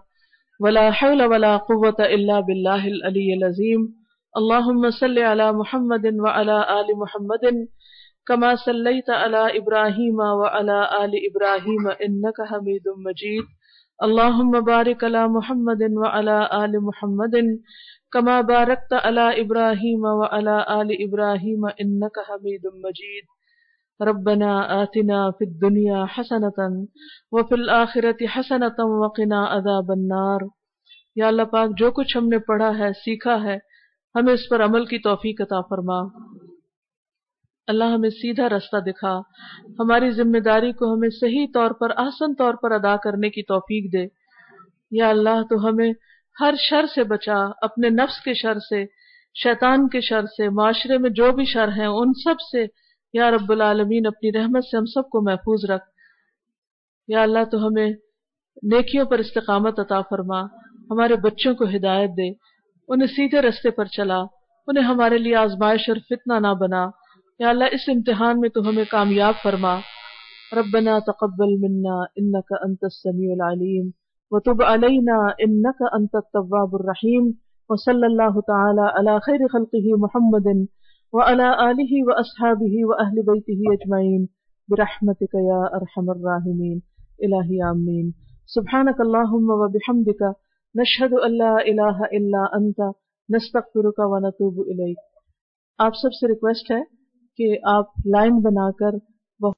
ولا حول ولا قوة الا باللہ العلی العظیم۔ اللہم صلی علی محمد وعلى آل محمد۔ كما صلیت علی ابراہیم وعلى آل ابراہیم، انکا حمید مجید۔ اللہم بارک علی محمد وعلى آل محمد كما بارکت علی ابراہیم وعلى آل ابراہیم انکا حمید مجید. ربنا آتنا في الدنيا حسنة وفي الآخرة حسنة وقنا عذاب النار. یا اللہ پاک جو کچھ ہم نے پڑھا ہے، سیکھا ہے، ہمیں اس پر عمل کی توفیق عطا فرما. اللہ ہمیں سیدھا رستہ دکھا۔ ہماری ذمہ داری کو ہمیں صحیح طور پر آسن طور پر ادا کرنے کی توفیق دے۔ یا اللہ، تو ہمیں ہر شر سے بچا، اپنے نفس کے شر سے، شیطان کے شر سے، معاشرے میں جو بھی شر ہیں، ان سب سے۔ یا رب العالمین، اپنی رحمت سے ہم سب کو محفوظ رکھ۔ یا اللہ، تو ہمیں نیکیوں پر استقامت عطا فرما۔ ہمارے بچوں کو ہدایت دے۔ انہیں سیدھے رستے پر چلا۔ انہیں ہمارے لیے آزمائش اور فتنہ نہ بنا۔ یا اللہ، اس امتحان میں تو ہمیں کامیاب فرما۔ ربنا تقبل منا انك انت السميع العليم وتب علينا انك انت التواب الرحيم وصلى الله تعالى على خير خلقه محمد وعلى آله وأصحابه وأهل بيته أجمعين برحمتك يا أرحم الراحمين إلهي آمين سبحانك اللهم وبحمدك نشهد أن لا إله إلا أنت نستغفرك ونتوب إليك آپ سب سے ریکویسٹ ہے کہ آپ لائن بنا کر